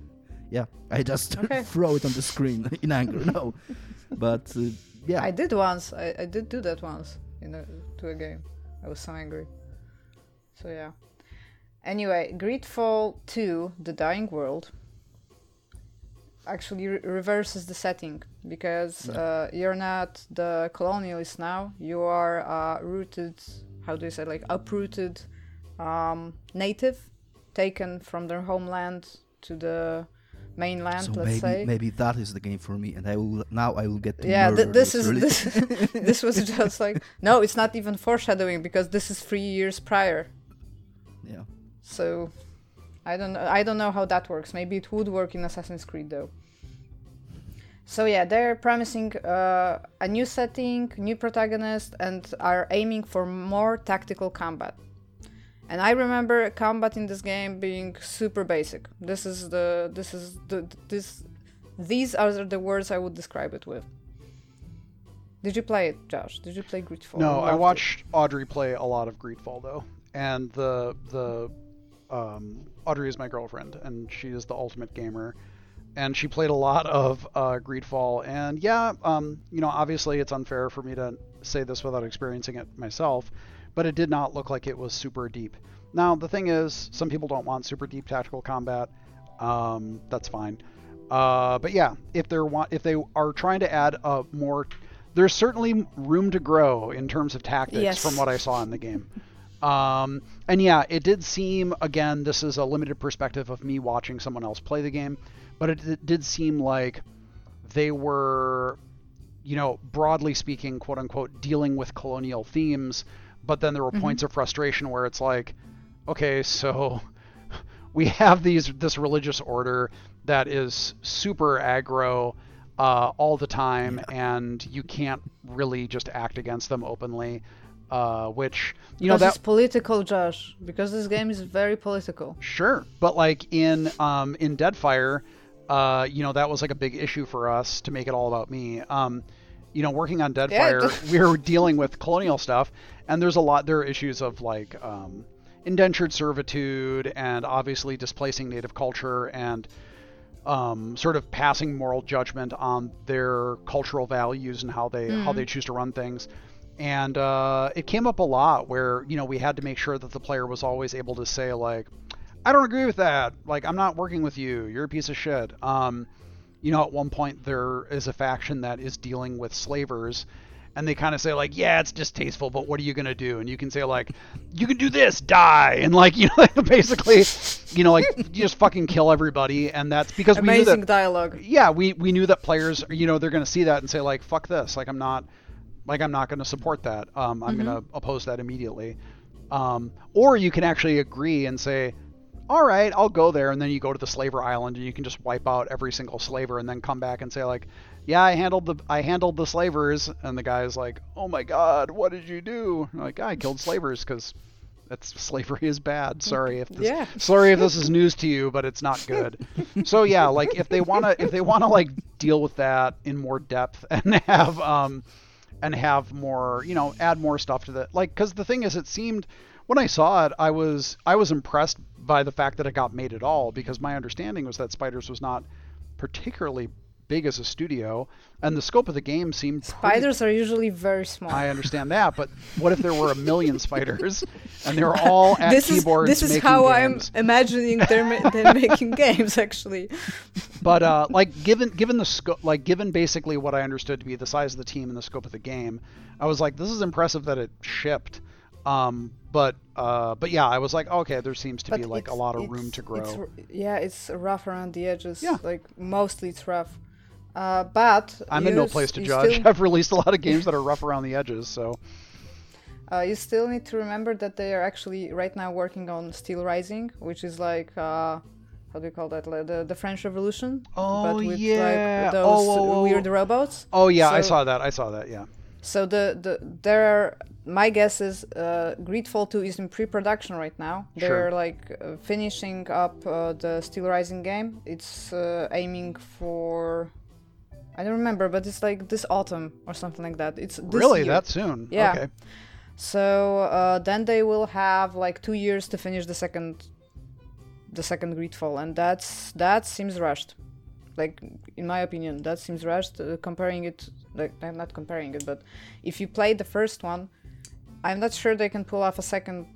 yeah i just Okay. throw it on the screen in anger no but uh, yeah I did once. I, I did do that once in a, to a game. I was so angry. So yeah. Anyway, Greedfall 2, The Dying World, actually re- reverses the setting because uh, you're not the colonialist now. You are uh, rooted, how do you say, like uprooted um, native, taken from their homeland to the mainland. so let's maybe say. maybe that is the game for me and i will now i will get to yeah th- this is this, this was just like no it's not even foreshadowing because this is three years prior Yeah. So I don't know. I don't know how that works. Maybe it would work in Assassin's Creed though. So yeah, they're promising uh, a new setting, new protagonist, and are aiming for more tactical combat. And I remember combat in this game being super basic. This is the this is the this these are the words I would describe it with. Did you play it, Josh? Did you play Greedfall? No, I loved it. watched Audrey play a lot of Greedfall though, and the the um, Audrey is my girlfriend, and she is the ultimate gamer, and she played a lot of uh, Greedfall, and yeah, um, you know, obviously it's unfair for me to say this without experiencing it myself, but it did not look like it was super deep. Now the thing is, some people don't want super deep tactical combat. Um, that's fine. Uh, but yeah, if they're want if they are trying to add a more, there's certainly room to grow in terms of tactics Yes. from what I saw in the game. Um, and yeah, it did seem again, this is a limited perspective of me watching someone else play the game, but it, it did seem like they were, you know, broadly speaking, quote unquote, dealing with colonial themes. But then there were points of frustration where it's like, okay, so we have these this religious order that is super aggro uh, all the time, and you can't really just act against them openly. Uh, which you know because that it's political, Josh. Because this game is very political. Sure, but like in um, in Deadfire, uh, you know that was like a big issue for us to make it all about me. Um, you know, working on Deadfire, we were dealing with colonial stuff, and there's a lot. There are issues of like um, indentured servitude, and obviously displacing native culture, and um, sort of passing moral judgment on their cultural values and how they how they choose to run things. And uh, it came up a lot where you know we had to make sure that the player was always able to say like, I don't agree with that. Like I'm not working with you. You're a piece of shit. Um, you know, at one point there is a faction that is dealing with slavers, and they kind of say like, yeah, it's distasteful, but what are you gonna do? And you can say like, you can do this, die, and like you know, basically, you know, like you just fucking kill everybody, and that's because we knew Amazing that dialogue. yeah, we we knew that players, you know, they're going to see that and say like, "Fuck this!" Like I'm not, like I'm not going to support that. Um, I'm going to oppose that immediately. Um, or you can actually agree and say, "All right, I'll go there," and then you go to the slaver island and you can just wipe out every single slaver and then come back and say like, "Yeah, I handled the I handled the slavers," and the guy's like, "Oh my God, what did you do?" I'm like, "I killed slavers because." That's slavery is bad. Sorry if this, Yeah. sorry if this is news to you, but it's not good. so yeah, like if they wanna if they wanna like deal with that in more depth and have um and have more you know add more stuff to that like because the thing is it seemed when I saw it I was I was impressed by the fact that it got made at all because my understanding was that Spiders was not particularly big as a studio and the scope of the game seemed pretty Spiders are usually very small. I understand that, but what if there were a million spiders and they were all at this is keyboards this is how games? I'm imagining they're, ma- they're making games actually. But uh, like given given the scope, like given basically what I understood to be the size of the team and the scope of the game, I was like, this is impressive that it shipped. Um, but uh, but yeah, I was like, okay, there seems to be like a lot of room to grow. r- yeah, it's rough around the edges. Yeah. Like mostly it's rough. Uh, but I'm in no place to judge. Still, I've released a lot of games that are rough around the edges, so uh, you still need to remember that they are actually right now working on Steel Rising, which is like uh, how do you call that? Like the the French Revolution. Oh, but with yeah. like those Oh, oh, oh. weird robots. oh yeah, I saw that. I saw that. Yeah. So the, the there are my guess is uh, Greedfall 2 is in pre-production right now. Sure. They're like uh, finishing up uh, the Steel Rising game. It's uh, aiming for I don't remember, but it's like this autumn or something like that. It's this really, year. that soon? Yeah. Okay. So uh, then they will have like two years to finish the second the second Greedfall, and that's that seems rushed. Like in my opinion, that seems rushed. Uh, comparing it, like I'm not comparing it, but if you play the first one, I'm not sure they can pull off a second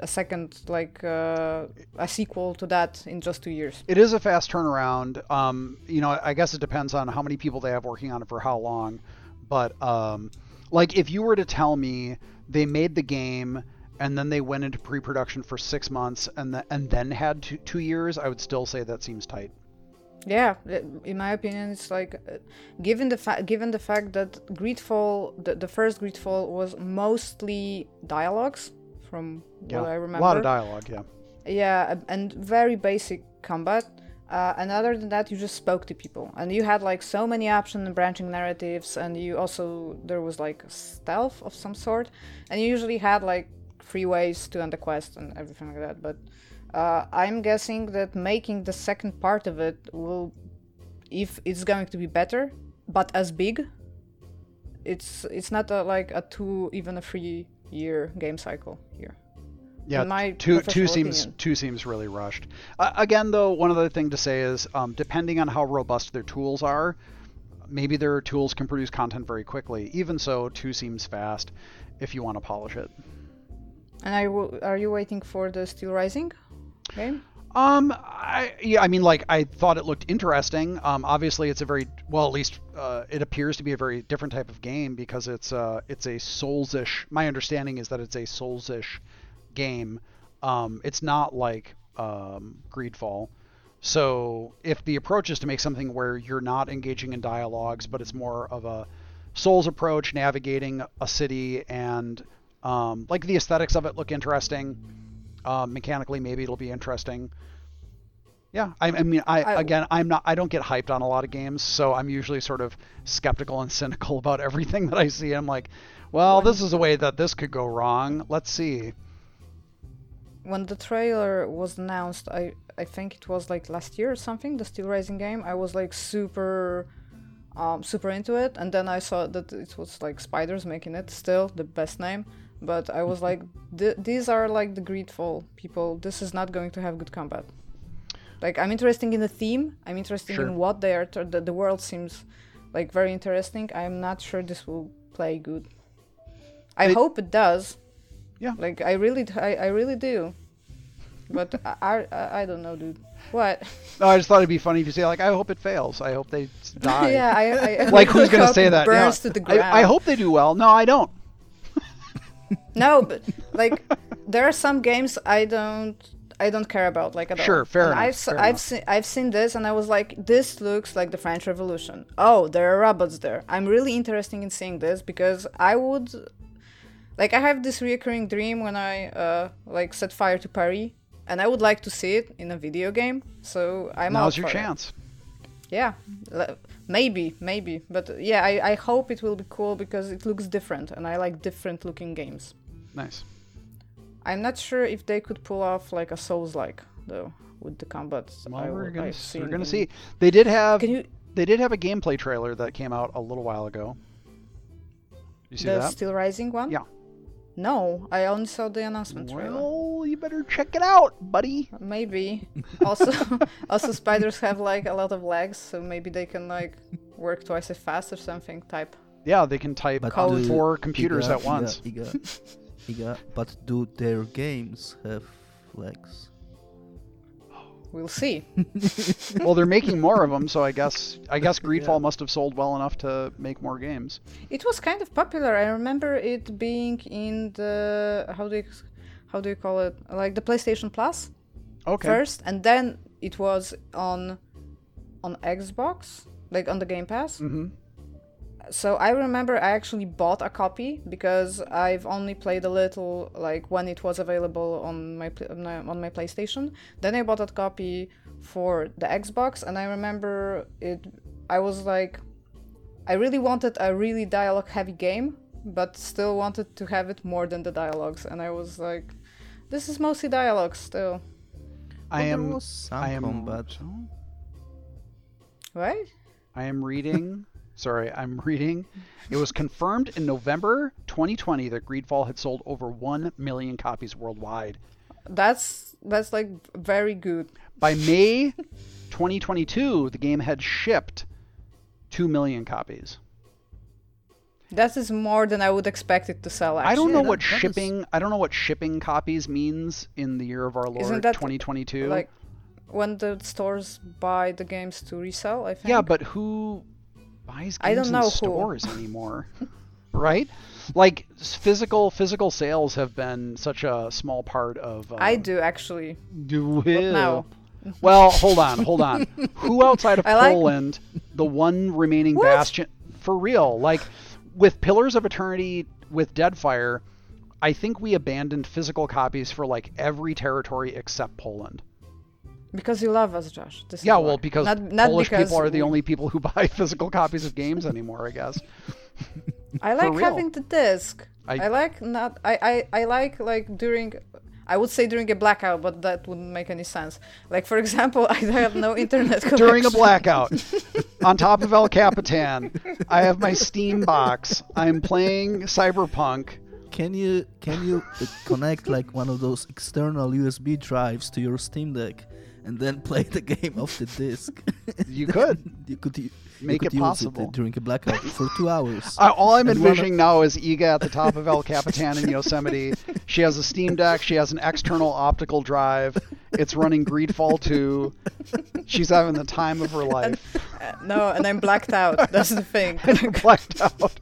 a second like uh, a sequel to that in just two years. It is a fast turnaround. Um, you know, I guess it depends on how many people they have working on it for how long. But um, like, if you were to tell me they made the game and then they went into pre-production for six months and th- and then had two, two years, I would still say that seems tight. Yeah, uh, in my opinion, it's like uh, given the fact given the fact that Greedfall, the, the first Greedfall was mostly dialogues from Yeah. what I remember. A lot of dialogue. Yeah. Yeah, and very basic combat. Uh, and other than that, you just spoke to people, and you had like so many options and branching narratives, and you also there was like stealth of some sort, and you usually had like free ways to end the quest and everything like that. But uh, I'm guessing that making the second part of it will, if it's going to be better, but as big, it's it's not a, like a two even a three year game cycle here. Yeah, In my two two professional seems opinion. two seems really rushed. Uh, again, though, one other thing to say is, um, depending on how robust their tools are, maybe their tools can produce content very quickly. Even so, two seems fast if you want to polish it. And are you, are you waiting for the Steel Rising game? Um, I yeah, I mean, like I thought it looked interesting. Um, obviously it's a very well, at least uh, it appears to be a very different type of game because it's uh it's a Souls-ish. My understanding is that it's a Souls-ish game. Um, it's not like um, Greedfall. So if the approach is to make something where you're not engaging in dialogues, but it's more of a Souls approach, navigating a city, and um, like the aesthetics of it look interesting. Um, mechanically, maybe it'll be interesting. Yeah, I, I mean, I, I- again, I'm not, I don't get hyped on a lot of games, so I'm usually sort of skeptical and cynical about everything that I see. I'm like, well, this is a way that this could go wrong. Let's see. When the trailer was announced, I I think it was like last year or something, the Steel Rising game. I was like super, um, super into it, and then I saw that it was like Spiders making it. Still the best name, but I was like, these are like the Greedfall people. This is not going to have good combat. Like I'm interested in the theme. I'm interested Sure. in what they are. T- the, the world seems like very interesting. I'm not sure this will play good. I It- hope it does. Yeah. Like I really, I really do. But I, I, I don't know, dude. What? No, I just thought it'd be funny if you say like, I hope it fails. I hope they die. yeah, I, I Like who's gonna say that? Burns Yeah. to the ground. I, I hope they do well. No, I don't. No, but like there are some games I don't I don't care about like at all. Sure, fair And enough, I've fair I've enough. seen I've seen this and I was like, this looks like the French Revolution. Oh, there are robots there. I'm really interested in seeing this because I would like I have this recurring dream when I uh like set fire to Paris and I would like to see it in a video game. So I'm Now's your for it. chance. Yeah, maybe, maybe, but uh, yeah, I, I hope it will be cool because it looks different, and I like different looking games. Nice. I'm not sure if they could pull off like a Souls-like though with the combat. Well, I, we're gonna we're gonna in- see. They did have Can you they did have a gameplay trailer that came out a little while ago. You see the that? Steel Rising one? Yeah. No, I only saw the announcement trailer. Well, you better check it out, buddy. Maybe. Also, also spiders have like a lot of legs, so maybe they can like work twice as fast or something. Type. Yeah, they can type But code do- four computers Iga, at once. Iga, Iga, Iga, but do their games have legs? We'll see. well, they're making more of them, so I guess I guess Greedfall must have sold well enough to make more games. It was kind of popular. I remember it being in the how do you how do you call it? Like the PlayStation Plus Okay. first, and then it was on on Xbox, like on the Game Pass. hmm So I remember I actually bought a copy because I've only played a little like when it was available on my on my- PlayStation. Then I bought a copy for the Xbox, and I remember it. I was like, I really wanted a really dialogue heavy game, but still wanted to have it more than the dialogues, and I was like, this is mostly dialogue still, I Well, am. was some I am. combat. right? I am reading. Sorry, I'm reading. It was confirmed in November 2020 that Greedfall had sold over 1 million copies worldwide. That's that's like very good. By May 2022, the game had shipped 2 million copies. That is more than I would expect it to sell. Actually. I don't know that- what that is- shipping. I don't know what shipping copies means in the year of our Lord Isn't that 2022. like when the stores buy the games to resell i think yeah, but who buys games I don't in know who. stores anymore? right? Like physical physical sales have been such a small part of. Um, i do actually Do now Well, hold on, hold on. Who outside of I like- Poland, the one remaining What? bastion for real, like with Pillars of Eternity with Deadfire, I think we abandoned physical copies for like every territory except Poland. Because you love us, Josh. This is Yeah, why. well, because not, not Polish because people are the only people who buy physical copies of games anymore, I guess. I like having the disc. I- I, like not. I, I I like like during. I would say during a blackout, but that wouldn't make any sense. Like for example, I have no internet connection. During a blackout, on top of El Capitan, I have my Steam box. I'm playing Cyberpunk. Can you can you uh, connect like one of those external USB drives to your Steam Deck and then play the game off the disc? You could. you could you Make could it use possible. uh, during a blackout for two hours. I, all I'm And one of- envisioning now is Iga at the top of El Capitan in Yosemite. She has a Steam Deck. She has an external optical drive. It's running Greedfall 2. She's having the time of her life. Uh, no, and I'm blacked out. That's the thing. Blacked out.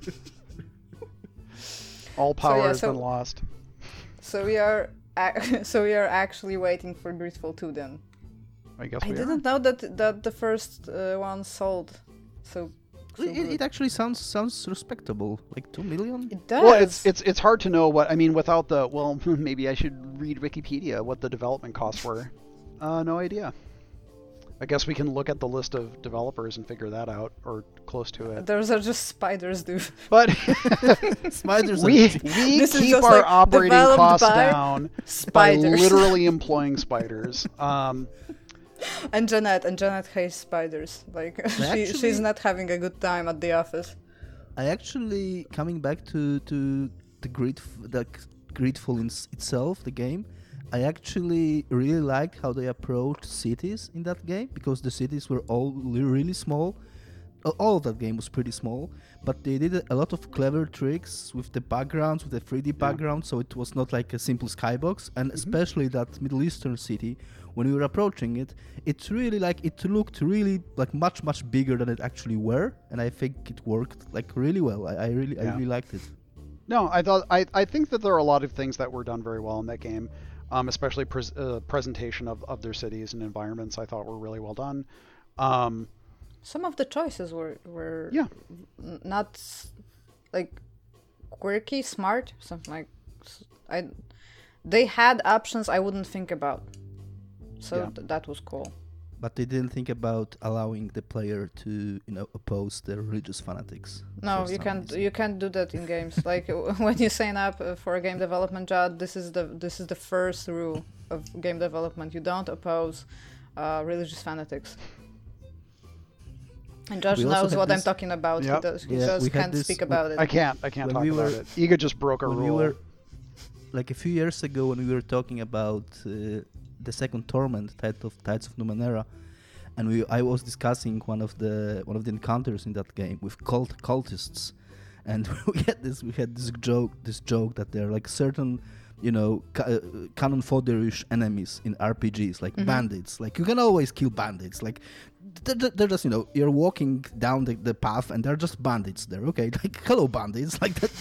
All power yeah, has so- been lost. so we are. ac- So we are actually waiting for Greedfall 2 then. I guess I we didn't know that that the first uh, one sold. So. so It, it, actually sounds sounds respectable. Like two million. It does. Well, it's it's it's hard to know what I mean without the well. Maybe I should read Wikipedia what the development costs were. Uh, no idea. I guess we can look at the list of developers and figure that out, or close to it. Those are just spiders, dude. But Spiders. we we This is keep our like operating costs by down by literally employing spiders. Um, and Jeanette, and Jeanette hates spiders. Like she, Actually- she's not having a good time at the office. I actually coming back to to the great the Greedfall in itself, the game. I actually really liked how they approached cities in that game because the cities were all li- really small. All of that game was pretty small, but they did a- a lot of clever tricks with the backgrounds, with the 3D background, so it was not like a simple skybox. And mm-hmm. especially that Middle Eastern city, when we were approaching it, it's really like it looked really like much much bigger than it actually were, and I think it worked like really well. I, I really I really liked it. No, I thought I, I think that there are a lot of things that were done very well in that game, um, especially pres- uh, presentation of, of their cities and environments. I thought were really well done. Um, Some of the choices were were Yeah. not like quirky, smart, something like I. They had options I wouldn't think about, so Yeah. th- that was cool. But they didn't think about allowing the player to you know oppose the religious fanatics. No, you can't. reason. You can't do that in games. like when you sign up uh, for a game development job, this is the this is the first rule of game development. You don't oppose uh, religious fanatics. And Josh knows had what I'm talking about. Yep. He, does, he Yeah, just can't this- speak we- about it. I can't I can't When talk we about were- it. Iga just broke a when rule. we were like a few years ago when we were talking about uh, the second torment Tide of tides of numenera and we i was discussing one of the one of the encounters in that game with cult cultists. And we had this we had this joke this joke that there are like certain you know ca- uh, cannon fodder-ish enemies in rpgs like Mhm. bandits. Like you can always kill bandits. Like they're, they're just you know you're walking down the, the path and they're just bandits there okay? Like hello bandits. Like that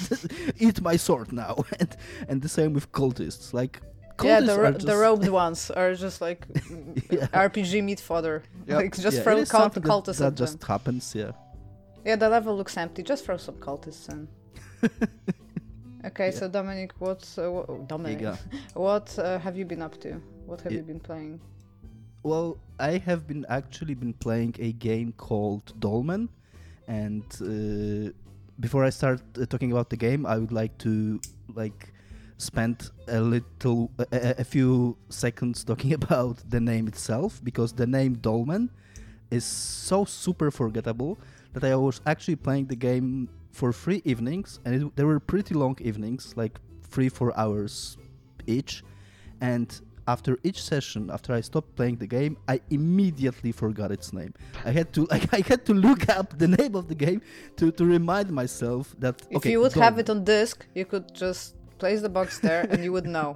eat my sword now. And and the same with cultists. Like yeah, the, ro- the robed ones are just like Yeah. RPG meat fodder. Yep. Like just yeah, throw cult- something that, cultists that just them. happens yeah Yeah, the level looks empty. Just throw some cultists in. okay, so Dominic, what's uh, wha- Dominic? What uh, have you been up to? What have Ye- you been playing? Well, I have been actually been playing a game called Dolmen, and uh, before I start uh, talking about the game, I would like to like spend a little a, a- few seconds talking about the name itself because the name Dolmen is so super forgettable that I was actually playing the game for three evenings, and it, they were pretty long evenings, like three four hours each, and after each session, after I stopped playing the game, I immediately forgot its name. I had to like I had to look up the name of the game to, to remind myself that If okay, you would have it on disc, you could just place the box there and you would know.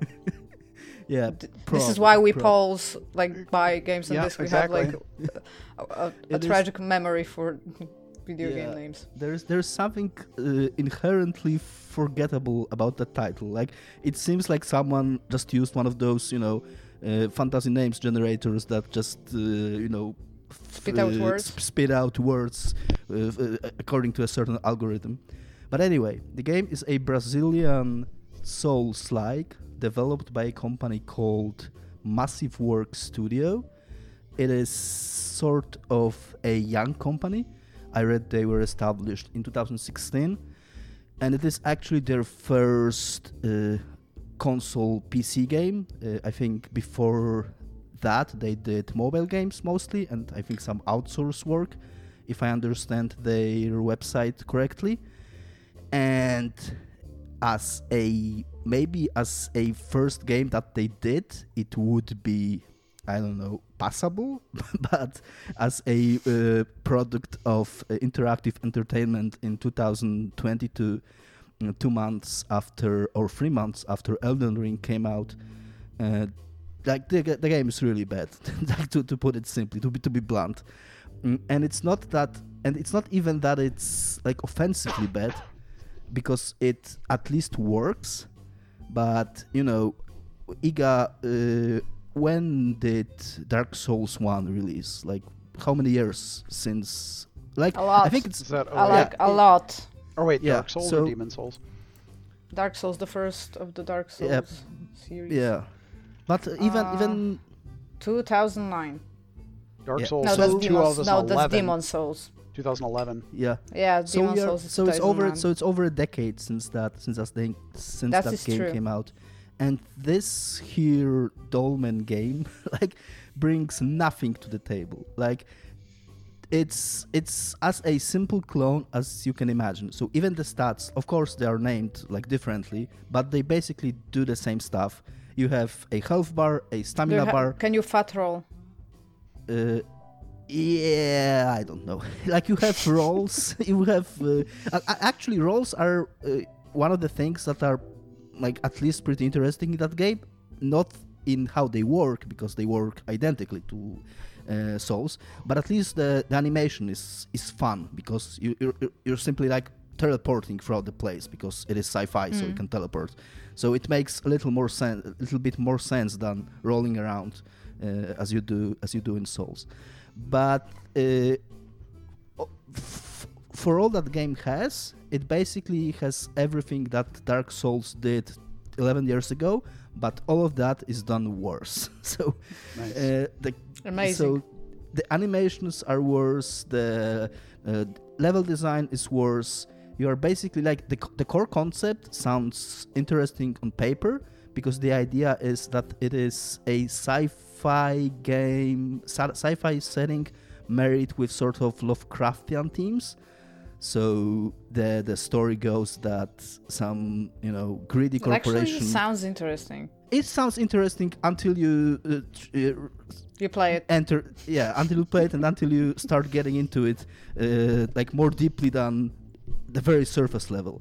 yeah. D- this is why we pause like buy games on Yeah, disc. We exactly. have like a, a, a It is- tragic memory for video Yeah. game names. There's there's something uh, inherently forgettable about the title. Like it seems like someone just used one of those, you know, uh, fantasy names generators that just uh, you know Spit out uh, words. sp- spit out words uh, uh, according to a certain algorithm. But anyway, the game is a Brazilian Souls like, developed by a company called Massive Work Studio. It is sort of a young company. I read they were established in 2016, and it is actually their first uh, console PC game. Uh, I think before that they did mobile games mostly, and I think some outsource work, if I understand their website correctly. And as a maybe as a first game that they did, it would be I don't know passable, but as a uh, product of uh, interactive entertainment in 2022, uh, two months after or three months after Elden Ring came out, uh, like the, the game is really bad. like to, to put it simply, to be to be blunt, Mm, and it's not that, and it's not even that it's like offensively bad, because it at least works. But you know, Iga, uh, when did Dark Souls One release? Like how many years since? Like A lot. I think it's Is that? I Oh, like yeah. a lot. oh wait, yeah, Dark Souls so- or Demon Souls? Dark Souls, the first of the Dark Souls Yep. series. yeah. But even Uh, even 2009. Dark Yeah. Souls No, that's two Demon. thousand No, that's. Demon Souls. 2011. yeah. Yeah, So Demon are, Souls. so it's over so it's over a decade since that since that thing since That that is game true. came out, and this here Dolmen game like brings nothing to the table. Like it's it's as a simple clone as you can imagine. So even the stats, of course, they are named like differently, but they basically do the same stuff. You have a health bar, a stamina ha- bar. Can you fat roll? Uh, yeah, I don't know. like you have rolls, you have uh, actually rolls are uh, one of the things that are like at least pretty interesting in that game. Not in how they work because they work identically to uh, Souls, but at least the, the animation is is fun because you you're, you're- simply like teleporting throughout the place because it is sci-fi, so you Mm. can teleport. So it makes a little more sense, a little bit more sense than rolling around uh, as you do as you do in Souls. But uh, o- f- for all that game has, it basically has everything that Dark Souls did 11 years ago, but all of that is done worse. so Nice. uh, the Amazing. so the animations are worse. The uh, level design is worse. You are basically like the the core concept sounds interesting on paper because the idea is that it is a sci-fi game, sci- sci-fi setting married with sort of Lovecraftian themes. So the the story goes that some you know greedy It actually corporation. sounds interesting. it sounds interesting until you uh, tr- uh, You play it. enter yeah until you play it and until you start getting into it uh, like more deeply than the very surface level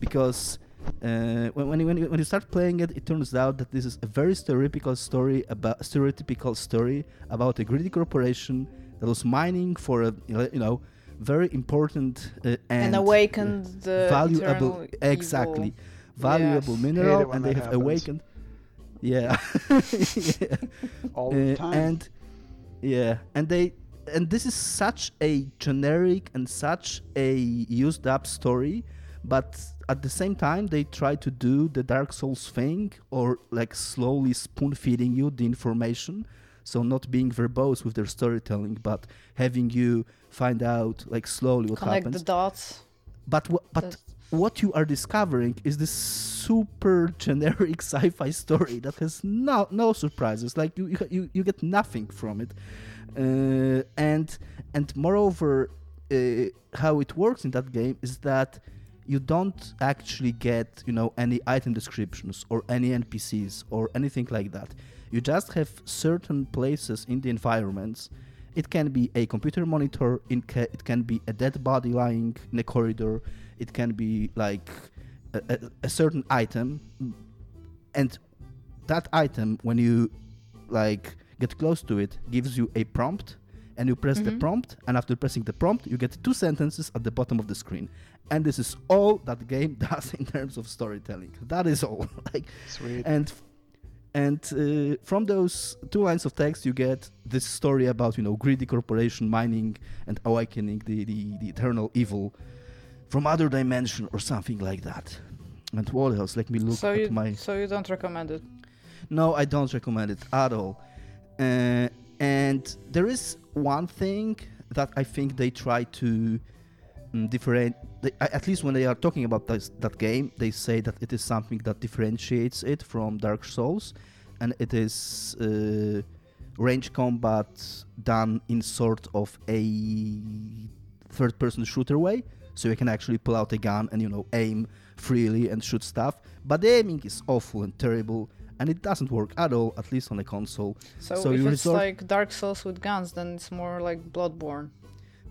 because uh, when, when, you, when, you, when you start playing it it turns out that this is a very stereotypical story about stereotypical story about a greedy corporation that was mining for a you know, very important uh, and And awakened the valuable exactly evil. valuable Yes. Mineral and they have happens. awakened yeah, yeah. All the Uh, time. and yeah and they and this is such a generic and such a used up story but at the same time they try to do the dark souls thing or like slowly spoon feeding you the information so not being verbose with their storytelling but having you find out like slowly what Connect happens the dots. but wha- but what you are discovering is this super generic sci-fi story that has no no surprises. Like you you you, you get nothing from it, uh, and and moreover, uh, how it works in that game is that you don't actually get you know any item descriptions or any NPCs or anything like that. You just have certain places in the environments. It can be a computer monitor. It ca- it can be a dead body lying in a corridor. It can be like a, a, a certain item, and that item when you like get close to it gives you a prompt and you press the Mhm. prompt and after pressing the prompt you get two sentences at the bottom of the screen and this is all that the game does in terms of storytelling that is all like Sweet. and and uh, from those two lines of text you get this story about you know greedy corporation mining and awakening the, the, the eternal evil from other dimension or something like that and what else? Let me look so at you my. so you don't recommend it. No, I don't recommend it at all. Uh, and there is one thing that I think they try to mm, different. They, at least when they are talking about this, that game, they say that it is something that differentiates it from Dark Souls, and it is uh, range combat done in sort of a third-person shooter way. So you can actually pull out a gun and you know aim freely and shoot stuff. But the aiming is awful and terrible, and it doesn't work at all, at least on a console. So, So if it's like Dark Souls with guns, then it's more like Bloodborne.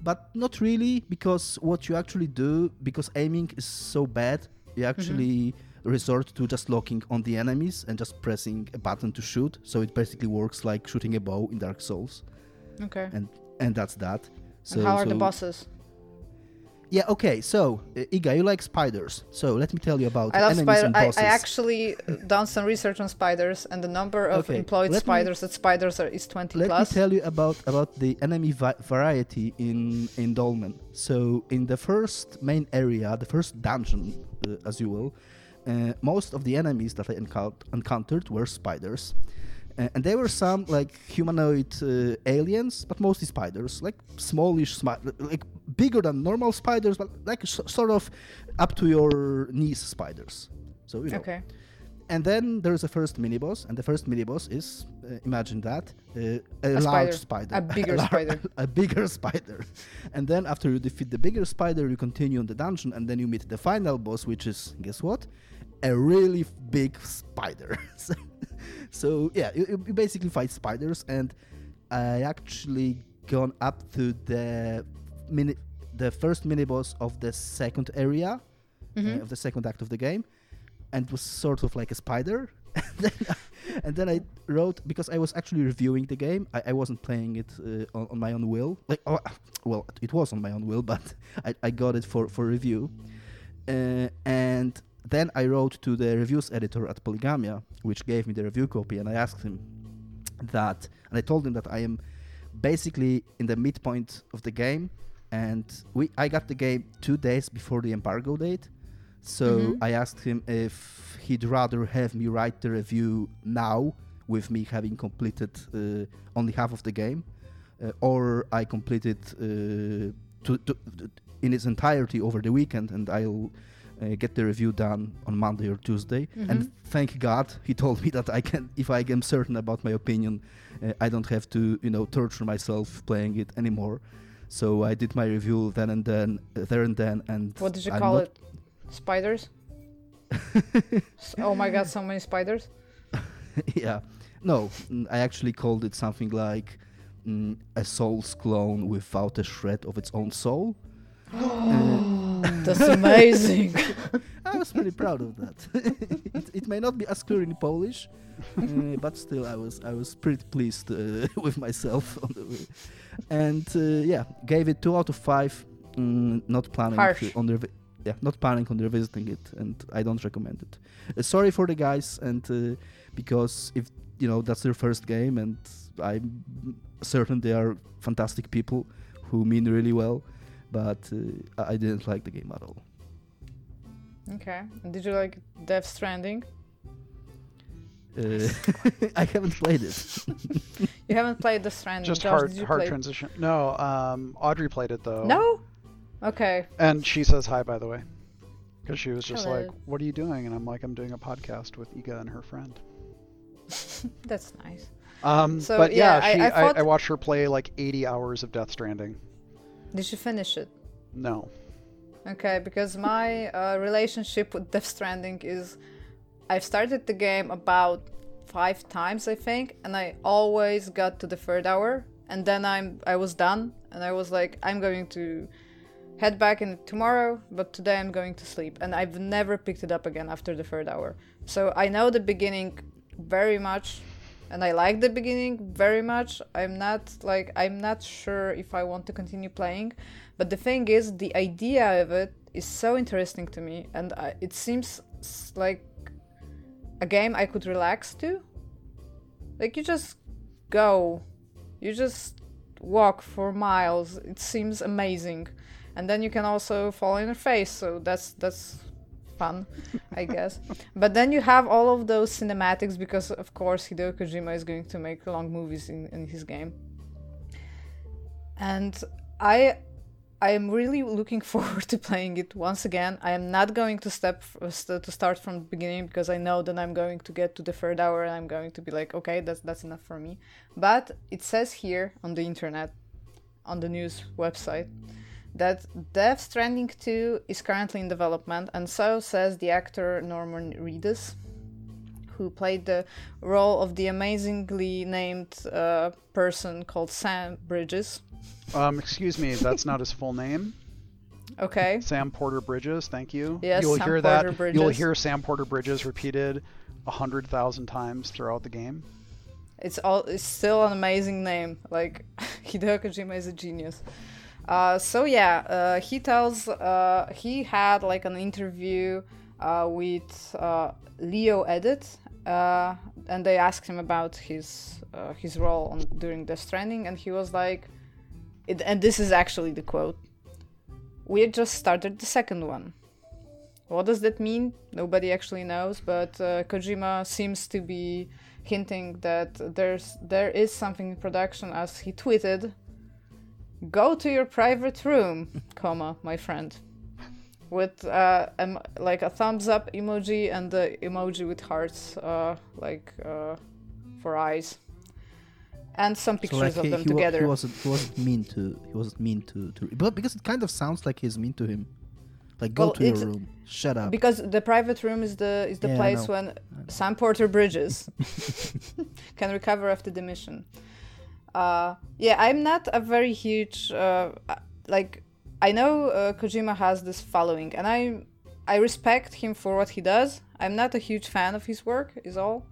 But not really, because what you actually do, because aiming is so bad, you mm-hmm. actually resort to just locking on the enemies and just pressing a button to shoot. So it basically works like shooting a bow in Dark Souls, Okay. and and that's that. So and how are the bosses? Yeah, okay. So uh, Iga, you like spiders. So let me tell you about I love enemies spider. and I. I actually done some research on spiders, and the number of Okay, employed let me- spiders at spiders are, is 20 Let plus. Let me tell you about about the enemy vi- variety in in Dolmen. So in the first main area, the first dungeon, uh, as you will, uh, most of the enemies that I encou- encountered were spiders. Uh, and there were some like humanoid uh, aliens, but mostly spiders, like smallish, smi- like bigger than normal spiders, but like sort of up to your knees spiders. So you know. Okay. And then there's a first mini boss, and the first mini boss is uh, imagine that uh, a, A large spider. spider, A bigger lar- spider. a bigger spider. And then after you defeat the bigger spider, you continue on the dungeon, and then you meet the final boss, which is guess what? A really big spider. so, yeah, you, you basically fight spiders, and I actually gone up to the mini, the first mini boss of the second area Mm-hmm. uh, of the second act of the game, and was sort of like a spider. and, then I, and then I wrote because I was actually reviewing the game. I, I wasn't playing it uh, on, on my own will. Like, oh, well, it was on my own will, but I, I got it for for review. Uh, and then I wrote to the reviews editor at Polygamia, which gave me the review copy, and I asked him that, and I told him that I am basically in the midpoint of the game, and we I got the game two days before the embargo date, so Mhm. I asked him if he'd rather have me write the review now with me having completed uh, only half of the game, uh, or I completed it uh, to, to, in its entirety over the weekend, and I'll uh, get the review done on Monday or Tuesday. Mhm. And thank God he told me that I can, if I am certain about my opinion, uh, I don't have to, you know, torture myself playing it anymore. So I did my review then and then, uh, there and then, and What did you I'm call it? Spiders? Oh my god, so many spiders. yeah, no, I actually called it something like mm, a soul's clone without a shred of its own soul. Uh, That's amazing. I was pretty proud of that. it, it may not be as clear in Polish, uh, but still, I was I was pretty pleased uh, with myself. On the, and uh, yeah, gave it two out of five. Mm, not planning Harsh. on yeah, not planning on revisiting it, and I don't recommend it. Uh, sorry for the guys, and uh, because if you know that's their first game, and I'm certain they are fantastic people who mean really well, but uh, I I didn't like the game at all. okay. Did you like Death Stranding? Uh, I haven't played it. You haven't played Death Stranding. Just Josh, hard did you hard play? transition. No, um, Audrey played it though. No. Okay. And she says hi, by the way, because she was just like, "What are you doing?" And I'm like, "I'm doing a podcast with Iga and her friend." That's nice. Um, So, but yeah, yeah, I- she, I I, I, thought- watched her play like 80 hours of Death Stranding. Did you finish it? No. Okay, because my uh, relationship with Death Stranding is I've started the game about five times, I think, and I always got to the third hour, and then I'm I was done, and I was like, I'm going to head back in tomorrow, but today I'm going to sleep, and I've never picked it up again after the third hour. So I know the beginning very much, and I like the beginning very much. I'm not like I'm not sure if I want to continue playing, but the thing is, the idea of it is so interesting to me, and it seems like a game I could relax to. Like you just go, you just walk for miles. It seems amazing, and then you can also fall in the face. So that's that's fun, I guess. but then you have all of those cinematics because, of course, Hideo Kojima is going to make long movies in, in his game. And I I am really looking forward to playing it once again. I am not going to step to start from the beginning because I know that I'm going to get to the third hour and I'm going to be like, okay, that's that's enough for me. But it says here on the internet, on the news website, that Death Stranding 2 is currently in development, and so says the actor Norman Reedus, who played the role of the amazingly named uh, person called Sam Bridges. Um, excuse me, that's not his full name. Okay. Sam Porter Bridges, thank you. Yes, you'll Sam hear Porter that. Bridges. You'll hear Sam Porter Bridges repeated a hundred thousand times throughout the game. It's all. It's still an amazing name. Like Hideo Kojima is a genius. Uh, so yeah, uh, he tells uh, he had like an interview uh, with uh, Leo Edit, and they asked him about his his role on, during the Stranding, and he was like, it, and this is actually the quote: "We had just started the second one." What does that mean? Nobody actually knows, but Kojima seems to be hinting that there's there is something in production, as he tweeted go to your private room, comma, my friend. With uh, um, like a thumbs up emoji and the emoji with hearts, uh, like uh, for eyes, and some So pictures like of he, them he, wa- together. he wasn't he wasn't mean to he wasn't mean to to but because it kind of sounds like he's mean to him. Like go Well, to your room. Shut up. because the private room is the is the Yeah, place when Sam Porter Bridges can recover after the mission. Uh, yeah, I'm not a very huge uh, like. I know uh, Kojima has this following, and I I respect him for what he does. I'm not a huge fan of his work, is all.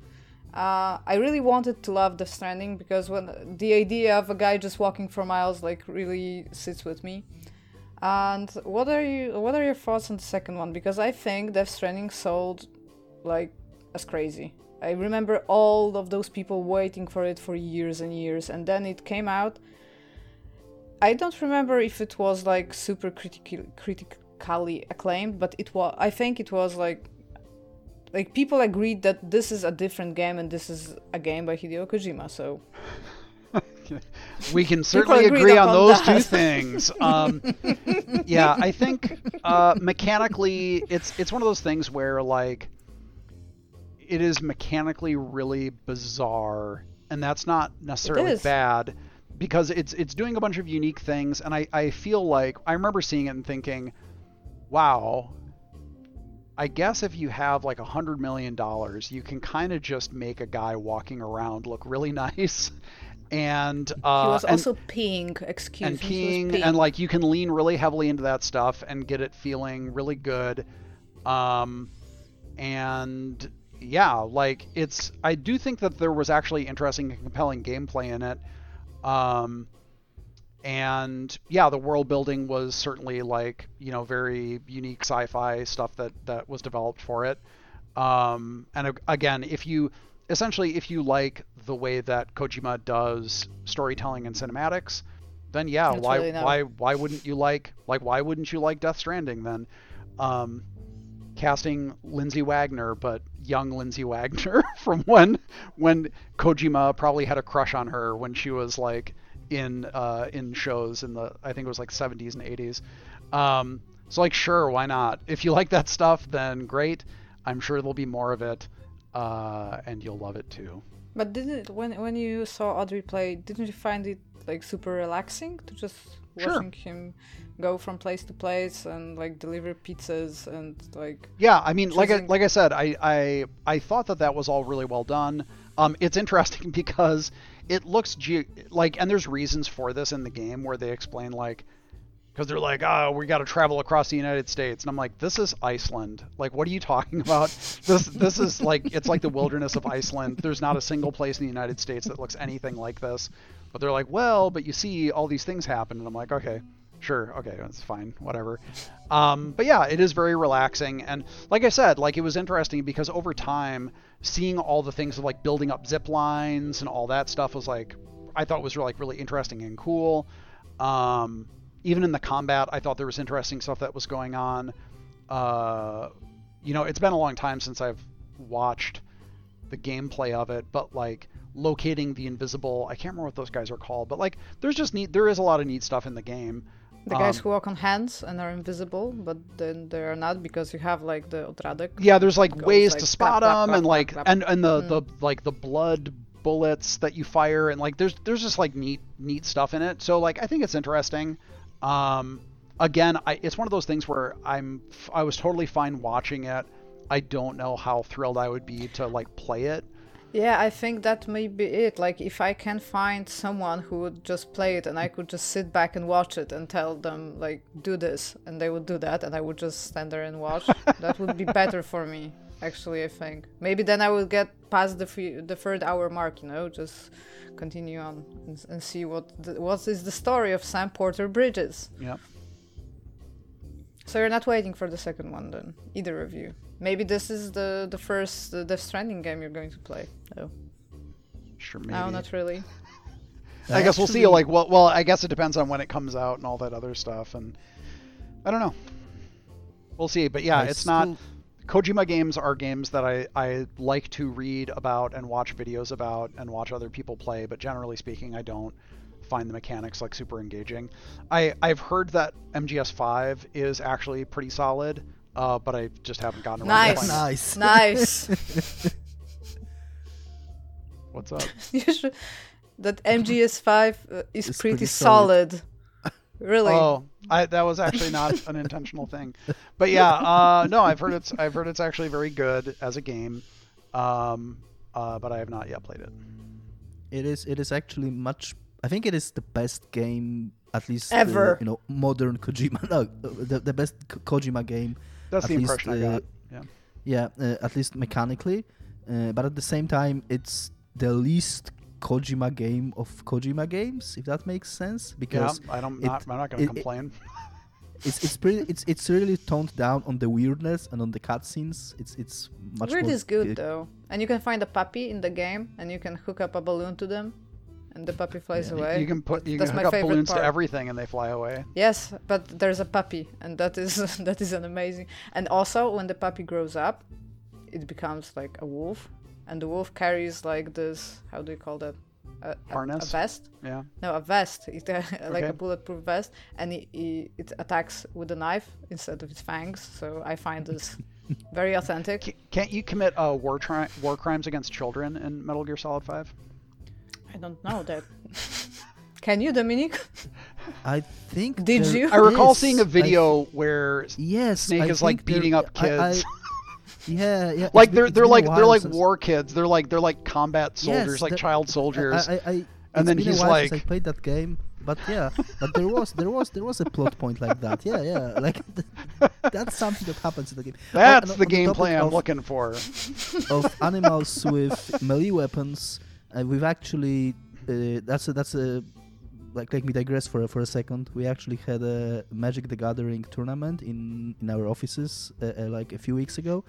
Uh, I really wanted to love Death Stranding because when the idea of a guy just walking for miles like really sits with me. And what are you? What are your thoughts on the second one? Because I think Death Stranding sold like as crazy. I remember all of those people waiting for it for years and years, and then it came out. I don't remember if it was like super critical, critically acclaimed, but it was. I think it was like, like people agreed that this is a different game and this is a game by Hideo Kojima. So We can certainly agree on those two things. Um, yeah, I think uh, mechanically, it's it's one of those things where like it is mechanically really bizarre, and that's not necessarily bad because it's it's doing a bunch of unique things, and I I feel like I remember seeing it and thinking, wow. I guess if you have like a hundred million dollars, you can kind of just make a guy walking around look really nice, and uh, he was and- also peeing. Excuse and me. he peeing, and like you can lean really heavily into that stuff and get it feeling really good um and yeah like it's i do think that there was actually interesting and compelling gameplay in it um and yeah the world building was certainly like you know very unique sci-fi stuff that that was developed for it. Um and again if you essentially if you like the way that kojima does storytelling and cinematics then yeah That's why really why why wouldn't you like like why wouldn't you like death stranding then? Um casting Lindsay Wagner, but young Lindsay Wagner from when when Kojima probably had a crush on her when she was like in uh, in shows in the I think it was like 70s and 80s. Um, so like sure, why not? If you like that stuff, then great. I'm sure there'll be more of it, uh, and you'll love it too. But didn't when when you saw Audrey play, didn't you find it like super relaxing to just Sure. watching him go from place to place and like deliver pizzas and like Yeah, I mean, like I, like I said, I, I I thought that that was all really well done. Um, it's interesting because it looks ge- like, and there's reasons for this in the game where they explain like, because they're like, oh, we got to travel across the United States, and I'm like, this is Iceland. Like, what are you talking about? this this is like, it's like the wilderness of Iceland. There's not a single place in the United States that looks anything like this. But they're like, well, but you see all these things happen, and I'm like, okay, sure, okay, that's fine, whatever. Um, but yeah, it is very relaxing, and like I said, like it was interesting because over time, seeing all the things of like building up zip lines and all that stuff was like, I thought was really, like really interesting and cool. Um, even in the combat, I thought there was interesting stuff that was going on. Uh, you know, it's been a long time since I've watched the gameplay of it, but like locating the invisible, I can't remember what those guys are called, but like there's just neat, there is a lot of neat stuff in the game. The guys Um, who walk on hands and are invisible, but then they are not because you have like the Odradek. Yeah, there's like goes, ways like, to spot them and like and and the Mm. the like the blood bullets that you fire and like there's there's just like neat neat stuff in it. So like I think it's interesting. Um again, I it's one of those things where I'm I was totally fine watching it. I don't know how thrilled I would be to like play it. Yeah, I think that may be it. Like, if I can find someone who would just play it and I could just sit back and watch it and tell them, like, do this, and they would do that, and I would just stand there and watch, that would be better for me, actually, I think. Maybe then I would get past the, fe- the third hour mark, you know, just continue on and, and see what the, what is the story of Sam Porter Bridges. Yeah. So you're not waiting for the second one then, either of you. Maybe this is the the first uh, Death Stranding game you're going to play. Oh, Sure maybe. no, not really. I guess we'll see like well well I guess it depends on when it comes out and all that other stuff and I don't know. We'll see, but yeah, I it's not Kojima games are games that I, I like to read about and watch videos about and watch other people play, but generally speaking, I don't find the mechanics like super engaging. I, I've heard that MGS5 is actually pretty solid, uh, but I just haven't gotten around Nice. to playing it. Nice. Nice. What's up? you should, that MGS5 uh, is It's pretty, pretty solid. solid. Really? Oh, I, that was actually not an intentional thing, but yeah, uh, no, I've heard it's I've heard it's actually very good as a game, um, uh, but I have not yet played it. It is. It is actually much. I think it is the best game, at least uh, Ever. you know, modern Kojima. No, the, the best Ko- Kojima game. That's At the least, impression I uh, got. Yeah. Yeah, uh, at least mechanically. Uh, but at the same time, it's the least Kojima game of Kojima games, if that makes sense. Yeah, Because I don't. it- Not, I'm not going it- to it- complain. it's it's pretty it's it's really toned down on the weirdness and on the cutscenes. It's it's much Weird more is good uh, though. And you can find a puppy in the game and you can hook up a balloon to them and the puppy flies Yeah. away. You can put you That's can hook up balloons part. to everything and they fly away. Yes, but there's a puppy, and that is that is an amazing. And also, when the puppy grows up, it becomes like a wolf, and the wolf carries like this. How do you call that? A, a- a vest? Yeah. No, a vest. It, uh, like Okay. a bulletproof vest, and it, it, it attacks with a knife instead of its fangs. So I find this very authentic. Can't you commit uh, war tri- war crimes against children in Metal Gear Solid 5? I don't know that. Can you, Dominique? I think. Did there you? I recall is- seeing a video where yes, Snake I is like think there- beating up I- I- kids. yeah, yeah. like they're they're like they're like since- war kids. They're like they're like combat soldiers, Yes, like the- child soldiers. I, I, I, And then been he's a while since like- I played that game, but yeah, but there was there was there was a plot point like that. Yeah, yeah, like that's something that happens in the game. That's and the on topic gameplay I'm of- looking for. of animals with melee weapons. Uh, we've actually uh, that's a, that's a like let me digress for a, for a second. We actually had a Magic the Gathering tournament in in our offices uh, uh, like a few weeks ago,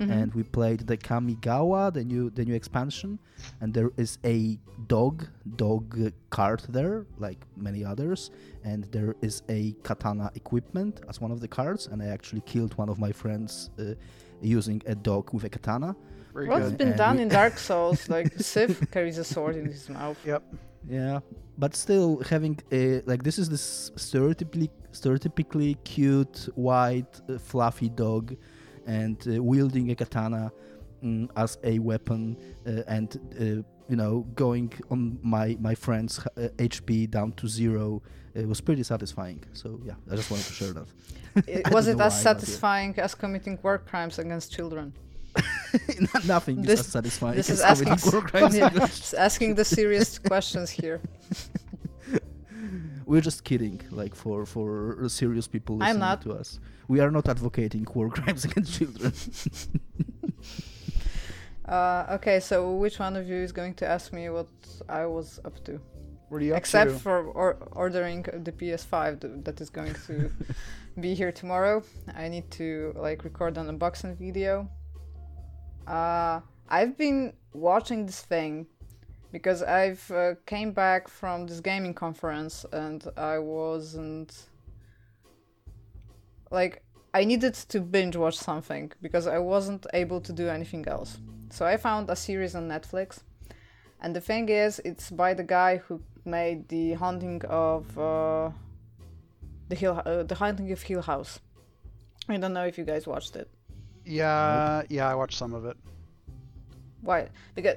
Mhm. and we played the Kamigawa, the new the new expansion, and there is a dog dog card there, like many others, and there is a katana equipment as one of the cards, and I actually killed one of my friends uh, using a dog with a katana. Very What's good. been And done in Dark Souls? Like Sif carries a sword in his mouth. Yep. Yeah, but still having a like this is this stereotypically stereotypically cute white uh, fluffy dog, and uh, wielding a katana mm, as a weapon, uh, and uh, you know going on my my friend's uh, HP down to zero. It was pretty satisfying. So yeah, I just wanted to share that. It, was it as why, but yeah. satisfying as committing war crimes against children? Nothing This- is as satisfying. This is asking, crimes yeah, it's asking the serious questions here. We're just kidding, like for for serious people I'm not. to us. We are not advocating war crimes against children. Uh, okay, so which one of you is going to ask me what I was up to? What are you up Except to? for or- ordering the PS5 th- that is going to be here tomorrow. I need to like record an unboxing video. Uh, I've been watching this thing because I've uh, came back from this gaming conference and I wasn't like I needed to binge watch something because I wasn't able to do anything else. So I found a series on Netflix, and the thing is, it's by the guy who made the haunting of uh, the Hill, uh, the haunting of Hill House. I don't know if you guys watched it. Yeah, yeah, I watched some of it. Why? Because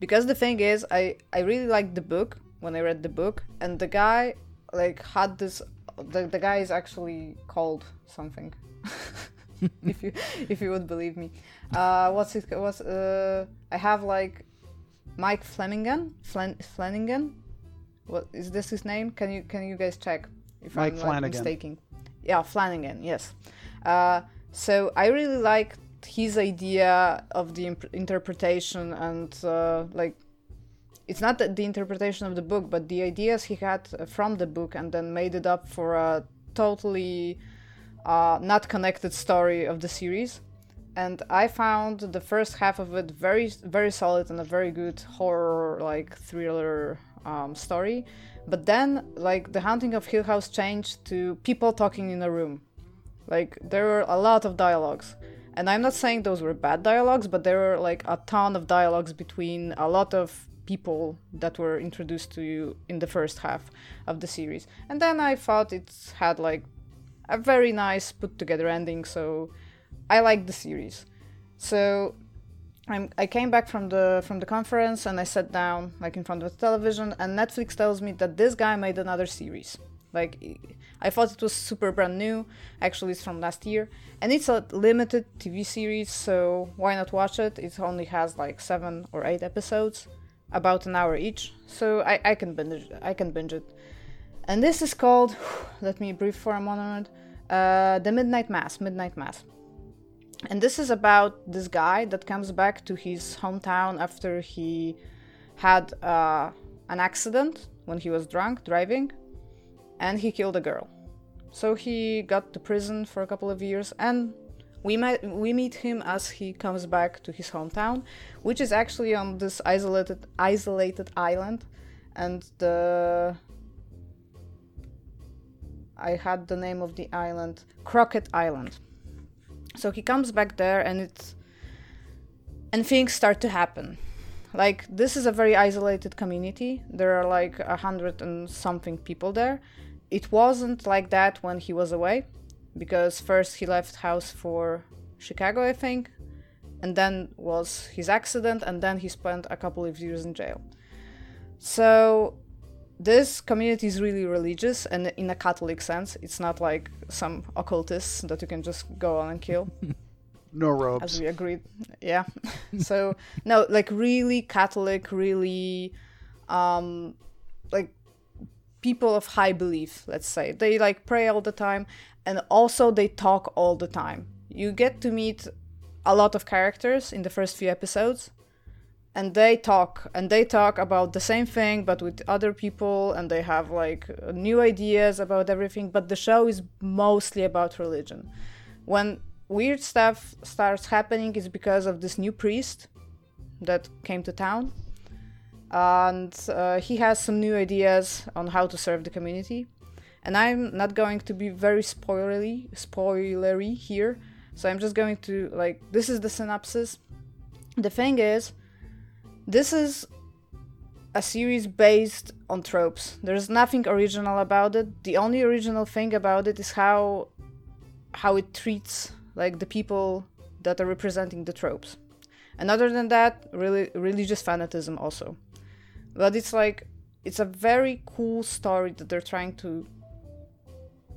because the thing is, I I really liked the book when I read the book, and the guy like had this. The, the guy is actually called something. if you if you would believe me, uh, what's it? What's uh? I have like Mike Flanagan. Flan, Flanagan. What is this his name? Can you can you guys check if Mike I'm like, Flanagan. mistaken? Yeah, Flanagan. Yes. Uh, so I really liked his idea of the imp- interpretation and uh, like it's not the, the interpretation of the book but the ideas he had from the book and then made it up for a totally uh, not connected story of the series. And i found the first half of it very very solid and a very good horror like thriller um, story. But then like the haunting of hill house changed to people talking in a room like there were a lot of dialogues. And i'm not saying those were bad dialogues but there were like a ton of dialogues between a lot of people that were introduced to you in the first half of the series. And then i thought it had like a very nice put together ending so i liked the series. So I'm, I came back from the from the conference and I sat down like in front of the television and Netflix tells me that this guy made another series. Like I thought it was super brand new. Actually, it's from last year and it's a limited TV series, so why not watch it? It only has like seven or eight episodes, about an hour each, so I, I can binge I can binge it. And this is called. Let me breathe for a moment. Uh, the Midnight Mass. Midnight Mass. And this is about this guy that comes back to his hometown after he had uh, an accident when he was drunk driving and he killed a girl. So he got to prison for a couple of years and we met, we meet him as he comes back to his hometown, which is actually on this isolated isolated island and the I had the name of the island Crockett Island. So he comes back there and it's and things start to happen. Like this is a very isolated community. There are like a hundred and something people there. It wasn't like that when he was away, because first he left house for Chicago, I think, and then was his accident, and then he spent a couple of years in jail. So this community is really religious and in a Catholic sense. It's not like some occultists that you can just go on and kill, No robes. as we agreed. Yeah. so no, like really Catholic, really, um, like people of high belief. Let's say they like pray all the time, and also they talk all the time. You get to meet a lot of characters in the first few episodes and they talk and they talk about the same thing but with other people and they have like new ideas about everything but the show is mostly about religion when weird stuff starts happening is because of this new priest that came to town and uh, he has some new ideas on how to serve the community and i'm not going to be very spoilery spoilery here so i'm just going to like this is the synopsis the thing is this is a series based on tropes. There's nothing original about it. The only original thing about it is how how it treats like the people that are representing the tropes. And other than that, really religious fanatism also. But it's like it's a very cool story that they're trying to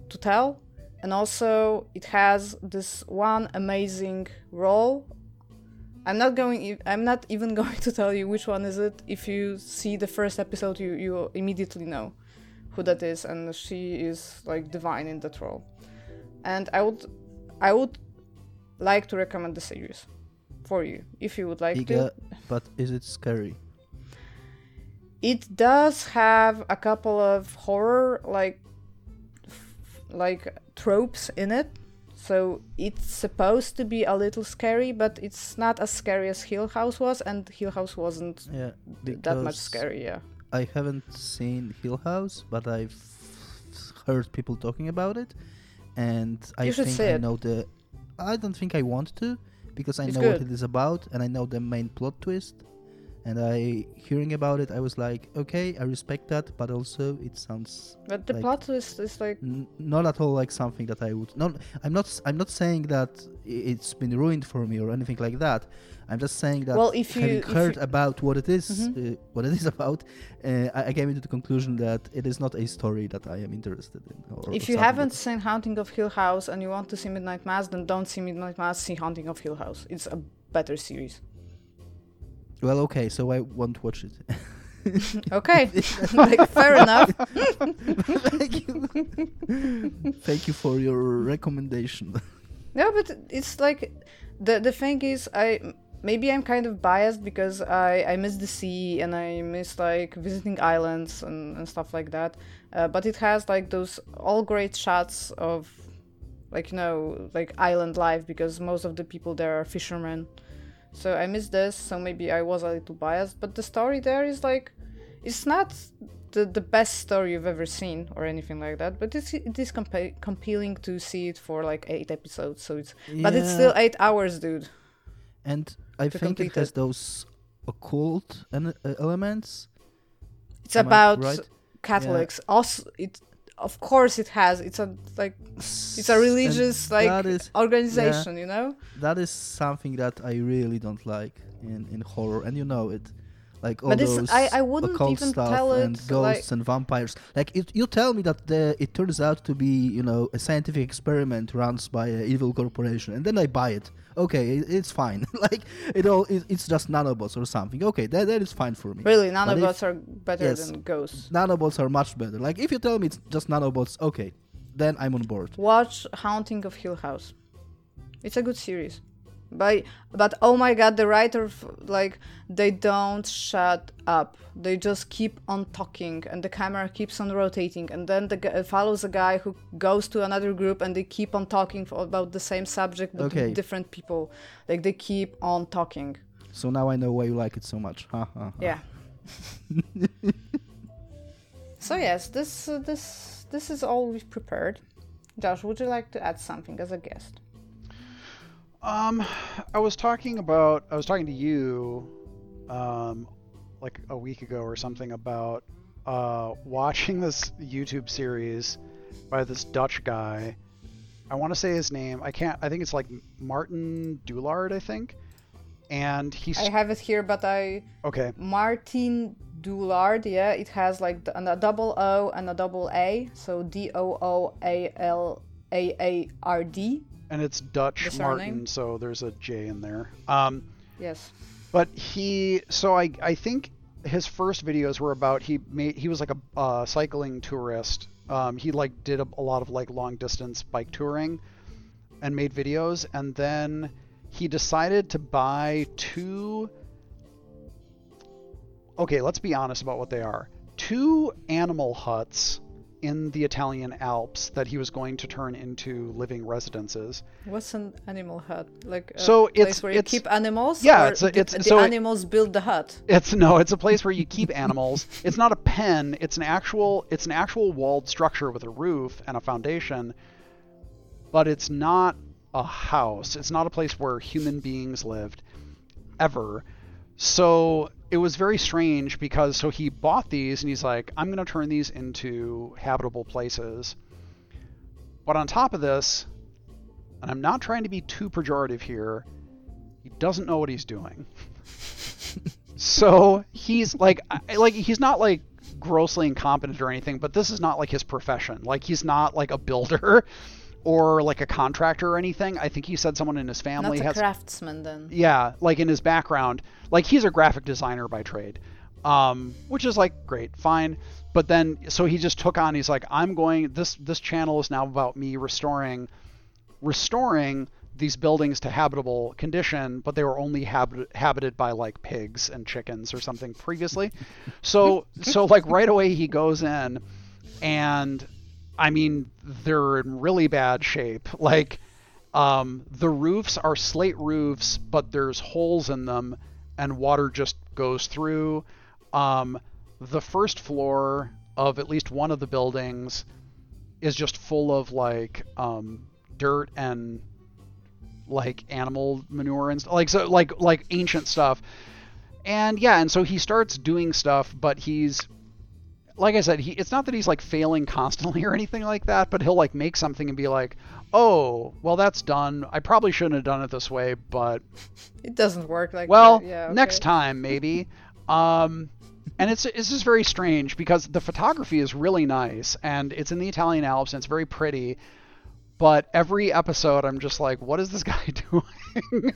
to tell. And also it has this one amazing role I'm not going. i'm not even going to tell you which one is it. If you see the first episode, you you immediately know who that is, and she is like divine in that role. And I would, I would like to recommend the series for you if you would like Iga, to. but is it scary? It does have a couple of horror like like tropes in it. So it's supposed to be a little scary, but it's not as scary as Hill House was, and Hill House wasn't Yeah, that much scary. Yeah. I haven't seen Hill House, but I've heard people talking about it, and I You think I it. know the. I don't think I want to, because I It's know what it is about, and I know the main plot twist. And I hearing about it, I was like, okay, I respect that, but also it sounds But the Like- plot twist is like n- not at all like something that I would. No, I'm not. I'm not saying that it's been ruined for me or anything like that. I'm just saying that Well, if you- having if heard you- about what it is, Mhm. uh, what it is about, uh, I, I came into the conclusion that it is not a story that I am interested in. Or, or if you haven't seen Haunting of Hill House and you want to see Midnight Mass, then don't see Midnight Mass. See Haunting of Hill House. It's a better series. Well, okay, so I won't watch it. Okay, like fair enough. Thank you. Thank you for your recommendation. No, but it's like the the thing is, I maybe I'm kind of biased because I I miss the sea and I miss like visiting islands and, and stuff like that. Uh, but it has like those all great shots of like you know like island life because most of the people there are fishermen. So I missed this. So maybe I was a little biased, but the story there is like it's not the, the best story you've ever seen or anything like that but it's it is compa- compelling to see it for like eight episodes so it's but it's still eight hours dude and I think it has it. those occult en- uh, elements. it's Am about right? catholics also it of course it has it's a like it's a religious that like is- organization you know that is something that I really don't like in, in horror, and you know it. Like all But those I- I wouldn't occult even stuff tell and it, ghosts like- and vampires. Like it, you tell me that the, it turns out to be you know a scientific experiment run by an evil corporation, and then I buy it. Okay, it, it's fine. like it all, it, it's just nanobots or something. Okay, that that is fine for me. really nanobots if- are better yes. than ghosts Nanobots are much better. Like if you tell me it's just nanobots, okay, then I'm on board. watch haunting of hill house it's a good series but but oh my god the writer like they don't shut up they just keep on talking and the camera keeps on rotating and then the g- uh, follows a guy who goes to another group and they keep on talking f- about the same subject but Okay. with different people like they keep on talking So now I know why you like it so much. Ha, ha, ha. yeah so yes this uh, this this is all we've prepared josh would you like to add something as a guest Um, I was talking about I was talking to you, um, like a week ago or something about uh, watching this YouTube series by this Dutch guy. I want to say his name. I can't. I think it's like Martijn Doolaard. I think, and he's I have it here, but I okay. Martijn Doolaard. Yeah, it has like the, and a double O and a double A, so D O O A L A A R D. And it's Dutch? Martijn, so there's a J in there. Um, Yes. but he so I I think his first videos were about he made he was like a uh, cycling tourist. Um, he like did a, a lot of like long distance bike touring and made videos, and then he decided to buy two. Okay, let's be honest about what they are. Two animal huts in the Italian Alps that he was going to turn into living residences. What's an animal hut? Like a So place it's- where you keep animals? yeah, or it's a- the, it's- the so it- animals build the hut. It's no, it's a place where you keep animals. It's not a pen. It's an actual it's an actual walled structure with a roof and a foundation. But it's not a house. It's not a place where human beings lived ever. So it was very strange because so he bought these and he's like, I'm going to turn these into habitable places. But on top of this, and I'm not trying to be too pejorative here, he doesn't know what he's doing. so he's like like he's not like grossly incompetent or anything but this is not like his profession like he's not like a builder or like a contractor or anything i think he said someone in his family Not a has craftsman then. yeah like in his background like he's a graphic designer by trade um which is like great fine but then so he just took on he's like i'm going this this channel is now about me restoring restoring these buildings to habitable condition, but they were only habit- habited by like pigs and chickens or something previously. So so like right away he goes in and I mean they're in really bad shape. Like um, the roofs are slate roofs, but there's holes in them and water just goes through. Um, the first floor of at least one of the buildings is just full of like um, dirt and like animal manure and st- like so like like ancient stuff. And yeah, and so he starts doing stuff, but he's like I said, he it's not that he's like failing constantly or anything like that, but he'll like make something and be like, "Oh, well that's done. I probably shouldn't have done it this way, but It doesn't work like well, that. Yeah, next time maybe." um and it's it's just very strange because the photography is really nice and it's in the Italian Alps and it's very pretty. But every episode, I'm just like, what is this guy doing?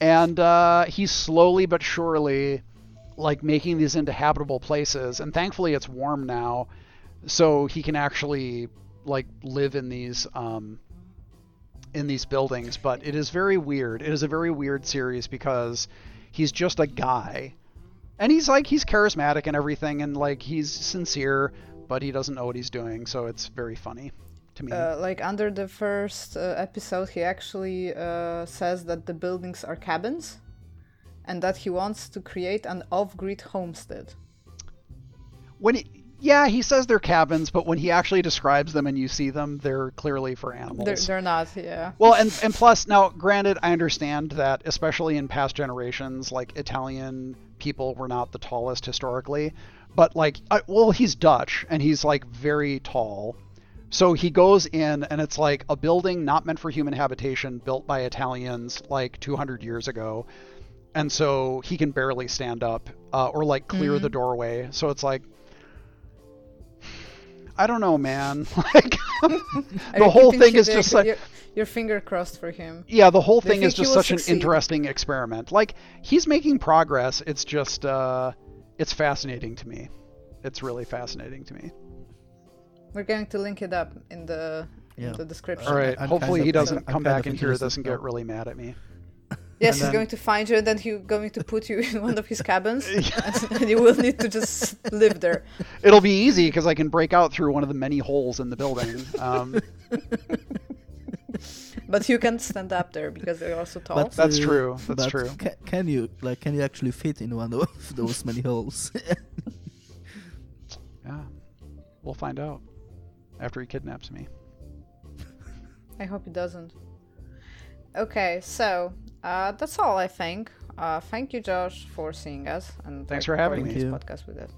and uh, he's slowly but surely like making these into habitable places. And thankfully, it's warm now, so he can actually like live in these um, in these buildings. But it is very weird. It is a very weird series because he's just a guy, and he's like he's charismatic and everything, and like he's sincere, but he doesn't know what he's doing. So it's very funny to me. Uh, like under the first uh, episode, he actually uh, says that the buildings are cabins, and that he wants to create an off-grid homestead. when it, yeah, he says they're cabins, but when he actually describes them and you see them, they're clearly for animals. They're, they're not, yeah. Well, and and plus, now, granted, I understand that, especially in past generations, like Italian people were not the tallest historically, but like, I, well, he's Dutch and he's like very tall, so he goes in and it's like a building not meant for human habitation, built by Italians like 200 years ago, and so he can barely stand up uh, or like clear the doorway. So it's like. I don't know, man. Like the whole thing is just like your, your finger crossed for him. yeah, the whole They thing is just will such an interesting experiment. Like he's making progress. It's just uh it's fascinating to me. It's really fascinating to me. We're going to link it up in the Yeah. in the description. All right. I'm Hopefully he of- doesn't I'm come back and hear this and get really mad at me. Yes, And he's then- going to find you, and then he's going to put you in one of his cabins, and you will need to just live there. It'll be easy because I can break out through one of the many holes in the building. Um, But you can't stand up there because they're also tall. But, That's true, that's true. Ca- can you like can you actually fit in one of those many holes? yeah. We'll find out after he kidnaps me. I hope he doesn't. Okay, so uh, that's all I think. Uh, thank you, Josh, for seeing us and Thanks for having recording me. this podcast with us.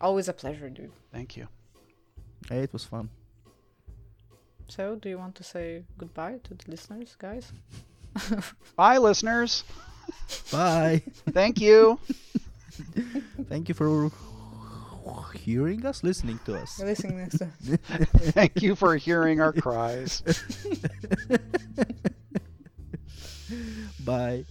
Always a pleasure, dude. Thank you. hey, it was fun. So, do you want to say goodbye to the listeners, guys? Bye listeners. Bye. Thank you. Thank you for hearing us, listening to us. You're listening to Thank you for hearing our cries. Bye.